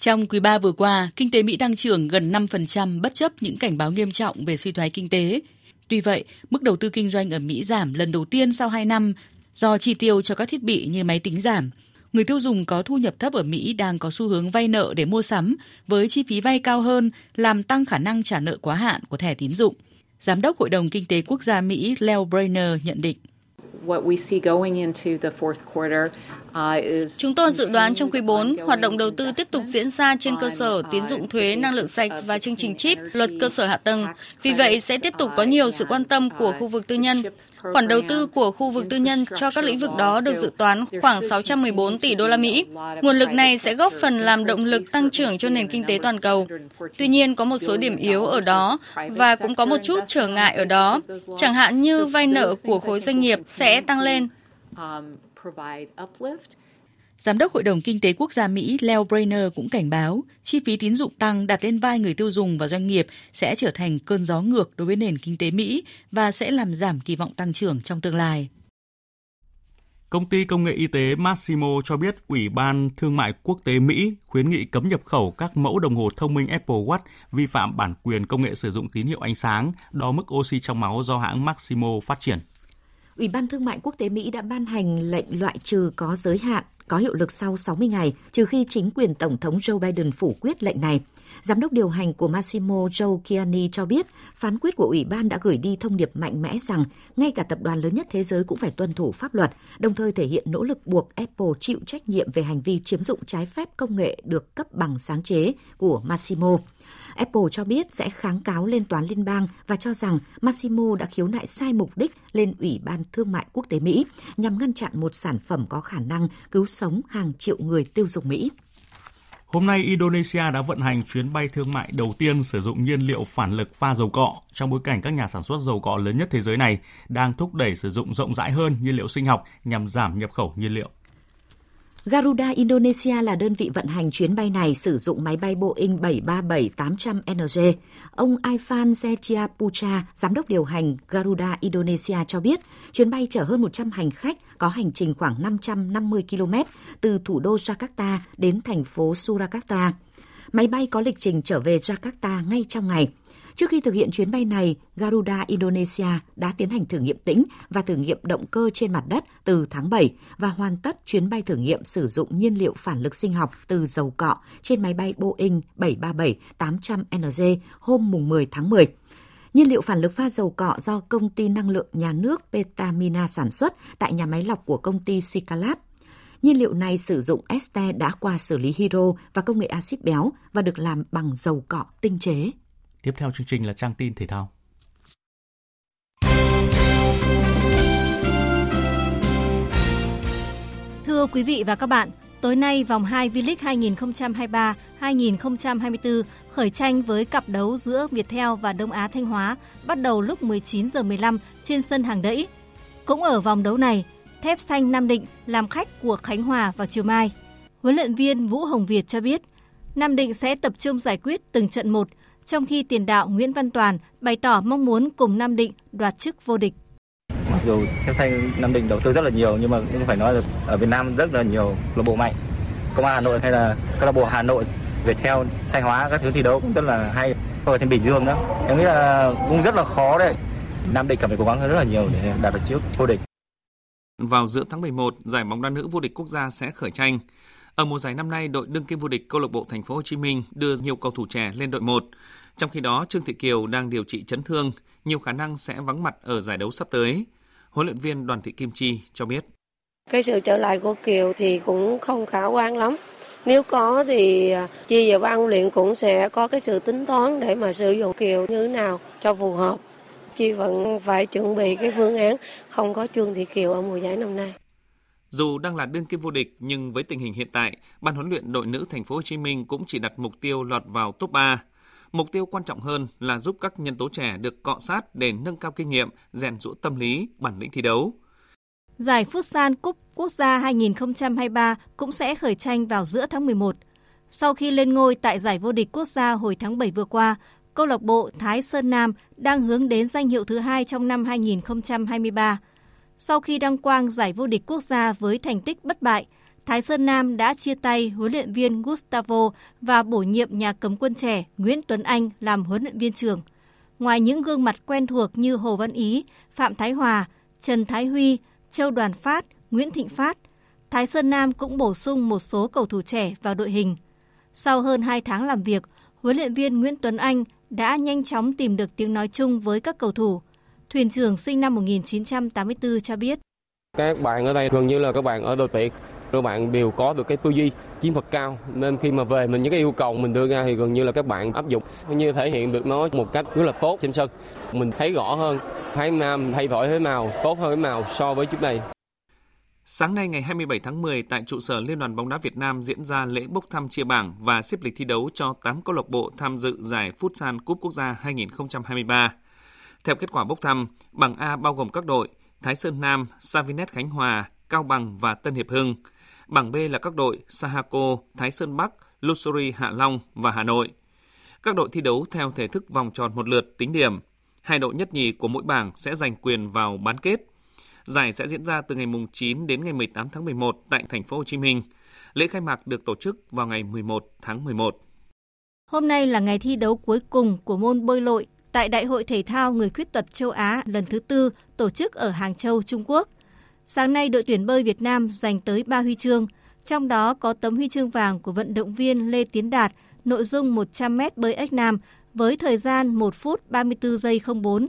Trong quý 3 vừa qua, kinh tế Mỹ tăng trưởng gần 5% bất chấp những cảnh báo nghiêm trọng về suy thoái kinh tế. Tuy vậy, mức đầu tư kinh doanh ở Mỹ giảm lần đầu tiên sau 2 năm do chi tiêu cho các thiết bị như máy tính giảm. Người tiêu dùng có thu nhập thấp ở Mỹ đang có xu hướng vay nợ để mua sắm với chi phí vay cao hơn làm tăng khả năng trả nợ quá hạn của thẻ tín dụng. Giám đốc Hội đồng Kinh tế Quốc gia Mỹ Leo Brainer nhận định. Chúng tôi dự đoán trong quý 4, hoạt động đầu tư tiếp tục diễn ra trên cơ sở tiến dụng thuế năng lượng sạch và chương trình chip, luật cơ sở hạ tầng. Vì vậy, sẽ tiếp tục có nhiều sự quan tâm của khu vực tư nhân. Khoản đầu tư của khu vực tư nhân cho các lĩnh vực đó được dự toán khoảng 614 tỷ đô la Mỹ. Nguồn lực này sẽ góp phần làm động lực tăng trưởng cho nền kinh tế toàn cầu. Tuy nhiên, có một số điểm yếu ở đó và cũng có một chút trở ngại ở đó. Chẳng hạn như vay nợ của khối doanh nghiệp sẽ tăng lên. Giám đốc Hội đồng Kinh tế Quốc gia Mỹ Leo Brainer cũng cảnh báo chi phí tín dụng tăng đặt lên vai người tiêu dùng và doanh nghiệp sẽ trở thành cơn gió ngược đối với nền kinh tế Mỹ và sẽ làm giảm kỳ vọng tăng trưởng trong tương lai. Công ty công nghệ y tế Massimo cho biết Ủy ban Thương mại Quốc tế Mỹ khuyến nghị cấm nhập khẩu các mẫu đồng hồ thông minh Apple Watch vi phạm bản quyền công nghệ sử dụng tín hiệu ánh sáng, đo mức oxy trong máu do hãng Massimo phát triển. Ủy ban Thương mại Quốc tế Mỹ đã ban hành lệnh loại trừ có giới hạn có hiệu lực sau 60 ngày, trừ khi chính quyền Tổng thống Joe Biden phủ quyết lệnh này. Giám đốc điều hành của Massimo Joe Chiani cho biết, phán quyết của Ủy ban đã gửi đi thông điệp mạnh mẽ rằng ngay cả tập đoàn lớn nhất thế giới cũng phải tuân thủ pháp luật, đồng thời thể hiện nỗ lực buộc Apple chịu trách nhiệm về hành vi chiếm dụng trái phép công nghệ được cấp bằng sáng chế của Massimo. Apple cho biết sẽ kháng cáo lên toán liên bang và cho rằng Massimo đã khiếu nại sai mục đích lên Ủy ban Thương mại Quốc tế Mỹ nhằm ngăn chặn một sản phẩm có khả năng cứu sống hàng triệu người tiêu dùng Mỹ. Hôm nay, Indonesia đã vận hành chuyến bay thương mại đầu tiên sử dụng nhiên liệu phản lực pha dầu cọ trong bối cảnh các nhà sản xuất dầu cọ lớn nhất thế giới này đang thúc đẩy sử dụng rộng rãi hơn nhiên liệu sinh học nhằm giảm nhập khẩu nhiên liệu. Garuda Indonesia là đơn vị vận hành chuyến bay này sử dụng máy bay Boeing 737-800NG. Ông Ifan Zetia Pucha, giám đốc điều hành Garuda Indonesia cho biết, chuyến bay chở hơn 100 hành khách có hành trình khoảng 550 km từ thủ đô Jakarta đến thành phố Surakarta. Máy bay có lịch trình trở về Jakarta ngay trong ngày. Trước khi thực hiện chuyến bay này, Garuda Indonesia đã tiến hành thử nghiệm tĩnh và thử nghiệm động cơ trên mặt đất từ tháng 7 và hoàn tất chuyến bay thử nghiệm sử dụng nhiên liệu phản lực sinh học từ dầu cọ trên máy bay Boeing 737-800NG hôm mùng 10 tháng 10. Nhiên liệu phản lực pha dầu cọ do công ty năng lượng nhà nước Petamina sản xuất tại nhà máy lọc của công ty Sikalab Nhiên liệu này sử dụng este đã qua xử lý hydro và công nghệ axit béo và được làm bằng dầu cọ tinh chế. Tiếp theo chương trình là trang tin thể thao. Thưa quý vị và các bạn, tối nay vòng 2 V-League 2023-2024 khởi tranh với cặp đấu giữa Viettel và Đông Á Thanh Hóa bắt đầu lúc 19 giờ 15 trên sân Hàng Đẫy. Cũng ở vòng đấu này, Thép Xanh Nam Định làm khách của Khánh Hòa vào chiều mai. Huấn luyện viên Vũ Hồng Việt cho biết, Nam Định sẽ tập trung giải quyết từng trận một, trong khi tiền đạo Nguyễn Văn Toàn bày tỏ mong muốn cùng Nam Định đoạt chức vô địch. Mặc dù Thép Xanh Nam Định đầu tư rất là nhiều nhưng mà cũng phải nói là ở Việt Nam rất là nhiều câu bộ mạnh. Công an Hà Nội hay là câu lạc bộ Hà Nội, Viettel, Thanh Hóa các thứ thi đấu cũng rất là hay ở trên Bình Dương đó. Em nghĩ là cũng rất là khó đấy. Nam Định cần phải cố gắng rất là nhiều để đạt được trước vô địch. Vào giữa tháng 11, giải bóng đá nữ vô địch quốc gia sẽ khởi tranh. Ở mùa giải năm nay, đội đương kim vô địch câu lạc bộ Thành phố Hồ Chí Minh đưa nhiều cầu thủ trẻ lên đội 1. Trong khi đó, Trương Thị Kiều đang điều trị chấn thương, nhiều khả năng sẽ vắng mặt ở giải đấu sắp tới. Huấn luyện viên Đoàn Thị Kim Chi cho biết. Cái sự trở lại của Kiều thì cũng không khả quan lắm. Nếu có thì à, chi và ban luyện cũng sẽ có cái sự tính toán để mà sử dụng Kiều như thế nào cho phù hợp. Chi vẫn phải chuẩn bị cái phương án không có Trương Thị Kiều ở mùa giải năm nay. Dù đang là đương kim vô địch nhưng với tình hình hiện tại, ban huấn luyện đội nữ Thành phố Hồ Chí Minh cũng chỉ đặt mục tiêu lọt vào top 3. Mục tiêu quan trọng hơn là giúp các nhân tố trẻ được cọ sát để nâng cao kinh nghiệm, rèn rũa tâm lý, bản lĩnh thi đấu. Giải Futsal Cup Quốc gia 2023 cũng sẽ khởi tranh vào giữa tháng 11. Sau khi lên ngôi tại giải vô địch quốc gia hồi tháng 7 vừa qua, câu lạc bộ Thái Sơn Nam đang hướng đến danh hiệu thứ hai trong năm 2023. Sau khi đăng quang giải vô địch quốc gia với thành tích bất bại, Thái Sơn Nam đã chia tay huấn luyện viên Gustavo và bổ nhiệm nhà cấm quân trẻ Nguyễn Tuấn Anh làm huấn luyện viên trưởng. Ngoài những gương mặt quen thuộc như Hồ Văn Ý, Phạm Thái Hòa, Trần Thái Huy, Châu Đoàn Phát, Nguyễn Thịnh Phát, Thái Sơn Nam cũng bổ sung một số cầu thủ trẻ vào đội hình. Sau hơn 2 tháng làm việc, huấn luyện viên Nguyễn Tuấn Anh đã nhanh chóng tìm được tiếng nói chung với các cầu thủ. Thuyền trưởng sinh năm 1984 cho biết. Các bạn ở đây gần như là các bạn ở đội tuyển, các bạn đều có được cái tư duy chiến thuật cao nên khi mà về mình những cái yêu cầu mình đưa ra thì gần như là các bạn áp dụng như thể hiện được nó một cách rất là tốt trên sân mình thấy rõ hơn Thái Nam thay đổi thế nào tốt hơn thế nào so với trước đây Sáng nay ngày 27 tháng 10 tại trụ sở Liên đoàn bóng đá Việt Nam diễn ra lễ bốc thăm chia bảng và xếp lịch thi đấu cho 8 câu lạc bộ tham dự giải Futsal Cúp Quốc gia 2023. Theo kết quả bốc thăm, bảng A bao gồm các đội Thái Sơn Nam, Savinet Khánh Hòa, Cao Bằng và Tân Hiệp Hưng. Bảng B là các đội Sahako, Thái Sơn Bắc, Lusuri Hạ Long và Hà Nội. Các đội thi đấu theo thể thức vòng tròn một lượt tính điểm. Hai đội nhất nhì của mỗi bảng sẽ giành quyền vào bán kết. Giải sẽ diễn ra từ ngày 9 đến ngày 18 tháng 11 tại thành phố Hồ Chí Minh. Lễ khai mạc được tổ chức vào ngày 11 tháng 11. Hôm nay là ngày thi đấu cuối cùng của môn bơi lội tại Đại hội Thể thao Người Khuyết tật châu Á lần thứ tư tổ chức ở Hàng Châu, Trung Quốc. Sáng nay, đội tuyển bơi Việt Nam giành tới 3 huy chương, trong đó có tấm huy chương vàng của vận động viên Lê Tiến Đạt, nội dung 100m bơi ếch nam với thời gian 1 phút 34 giây 04.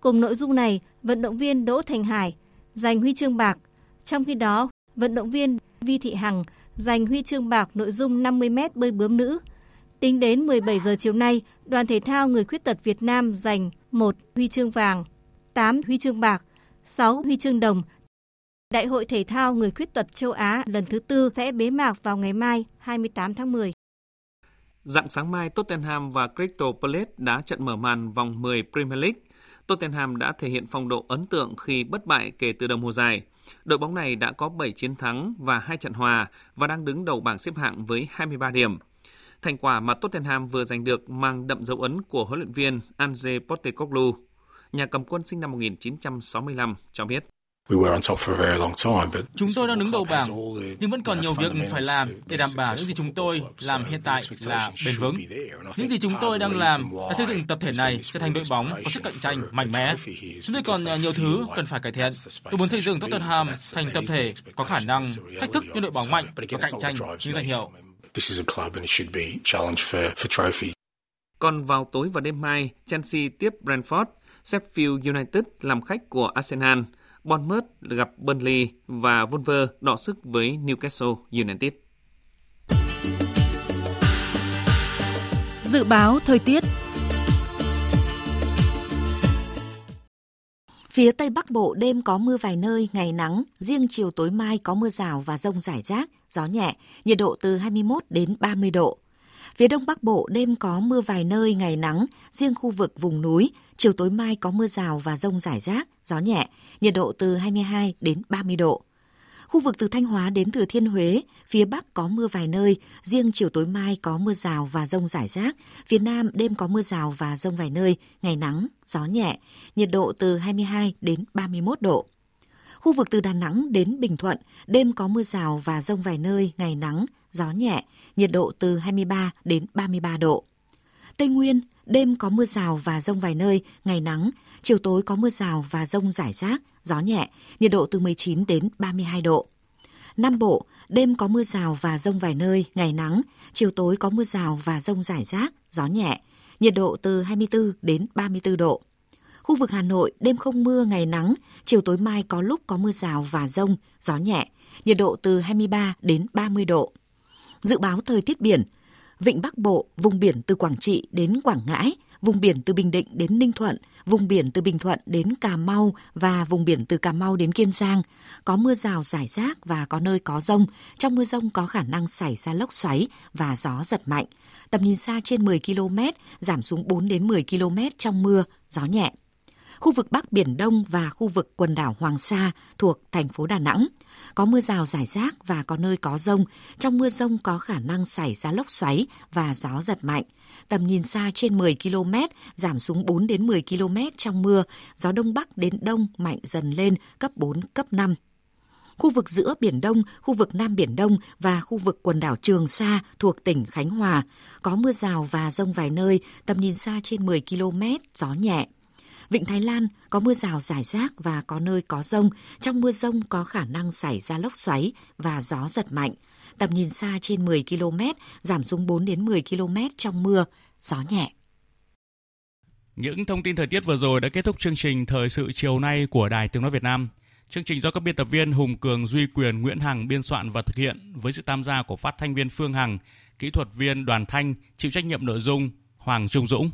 Cùng nội dung này, vận động viên Đỗ Thành Hải giành huy chương bạc. Trong khi đó, vận động viên Vi Thị Hằng giành huy chương bạc nội dung 50m bơi bướm nữ. Tính đến 17 giờ chiều nay, đoàn thể thao người khuyết tật Việt Nam giành 1 huy chương vàng, 8 huy chương bạc, 6 huy chương đồng. Đại hội thể thao người khuyết tật châu Á lần thứ tư sẽ bế mạc vào ngày mai 28 tháng 10. Dạng sáng mai, Tottenham và Crystal Palace đã trận mở màn vòng 10 Premier League. Tottenham đã thể hiện phong độ ấn tượng khi bất bại kể từ đầu mùa giải. Đội bóng này đã có 7 chiến thắng và 2 trận hòa và đang đứng đầu bảng xếp hạng với 23 điểm. Thành quả mà Tottenham vừa giành được mang đậm dấu ấn của huấn luyện viên Ange Postecoglou. Nhà cầm quân sinh năm 1965 cho biết. Chúng tôi đang đứng đầu bảng, nhưng vẫn còn nhiều việc phải làm để đảm bảo những gì chúng tôi làm hiện tại là bền vững. Những gì chúng tôi đang làm là xây dựng tập thể này trở thành đội bóng có sức cạnh tranh mạnh mẽ. Chúng tôi còn nhiều thứ cần phải cải thiện. Tôi muốn xây dựng Tottenham thành tập thể có khả năng thách thức những đội bóng mạnh và cạnh tranh những danh hiệu. Còn vào tối và đêm mai, Chelsea tiếp Brentford, Sheffield United làm khách của Arsenal, Bournemouth gặp Burnley và Wolver đọ sức với Newcastle United. Dự báo thời tiết. Phía Tây Bắc Bộ đêm có mưa vài nơi, ngày nắng, riêng chiều tối mai có mưa rào và rông rải rác, gió nhẹ, nhiệt độ từ 21 đến 30 độ. Phía Đông Bắc Bộ đêm có mưa vài nơi, ngày nắng, riêng khu vực vùng núi, chiều tối mai có mưa rào và rông rải rác, gió nhẹ, nhiệt độ từ 22 đến 30 độ. Khu vực từ Thanh Hóa đến Thừa Thiên Huế, phía Bắc có mưa vài nơi, riêng chiều tối mai có mưa rào và rông rải rác, phía Nam đêm có mưa rào và rông vài nơi, ngày nắng, gió nhẹ, nhiệt độ từ 22 đến 31 độ. Khu vực từ Đà Nẵng đến Bình Thuận, đêm có mưa rào và rông vài nơi, ngày nắng, gió nhẹ, nhiệt độ từ 23 đến 33 độ. Tây Nguyên, đêm có mưa rào và rông vài nơi, ngày nắng, chiều tối có mưa rào và rông rải rác, gió nhẹ, nhiệt độ từ 19 đến 32 độ. Nam Bộ, đêm có mưa rào và rông vài nơi, ngày nắng, chiều tối có mưa rào và rông rải rác, gió nhẹ, nhiệt độ từ 24 đến 34 độ. Khu vực Hà Nội, đêm không mưa, ngày nắng, chiều tối mai có lúc có mưa rào và rông, gió nhẹ, nhiệt độ từ 23 đến 30 độ. Dự báo thời tiết biển, Vịnh Bắc Bộ, vùng biển từ Quảng Trị đến Quảng Ngãi, vùng biển từ Bình Định đến Ninh Thuận, vùng biển từ Bình Thuận đến Cà Mau và vùng biển từ Cà Mau đến Kiên Giang. Có mưa rào rải rác và có nơi có rông. Trong mưa rông có khả năng xảy ra lốc xoáy và gió giật mạnh. Tầm nhìn xa trên 10 km, giảm xuống 4 đến 10 km trong mưa, gió nhẹ khu vực Bắc Biển Đông và khu vực quần đảo Hoàng Sa thuộc thành phố Đà Nẵng. Có mưa rào rải rác và có nơi có rông. Trong mưa rông có khả năng xảy ra lốc xoáy và gió giật mạnh. Tầm nhìn xa trên 10 km, giảm xuống 4 đến 10 km trong mưa. Gió Đông Bắc đến Đông mạnh dần lên cấp 4, cấp 5 khu vực giữa Biển Đông, khu vực Nam Biển Đông và khu vực quần đảo Trường Sa thuộc tỉnh Khánh Hòa. Có mưa rào và rông vài nơi, tầm nhìn xa trên 10 km, gió nhẹ. Vịnh Thái Lan có mưa rào rải rác và có nơi có rông. Trong mưa rông có khả năng xảy ra lốc xoáy và gió giật mạnh. Tầm nhìn xa trên 10 km, giảm xuống 4 đến 10 km trong mưa, gió nhẹ. Những thông tin thời tiết vừa rồi đã kết thúc chương trình Thời sự chiều nay của Đài Tiếng Nói Việt Nam. Chương trình do các biên tập viên Hùng Cường, Duy Quyền, Nguyễn Hằng biên soạn và thực hiện với sự tham gia của phát thanh viên Phương Hằng, kỹ thuật viên Đoàn Thanh, chịu trách nhiệm nội dung Hoàng Trung Dũng.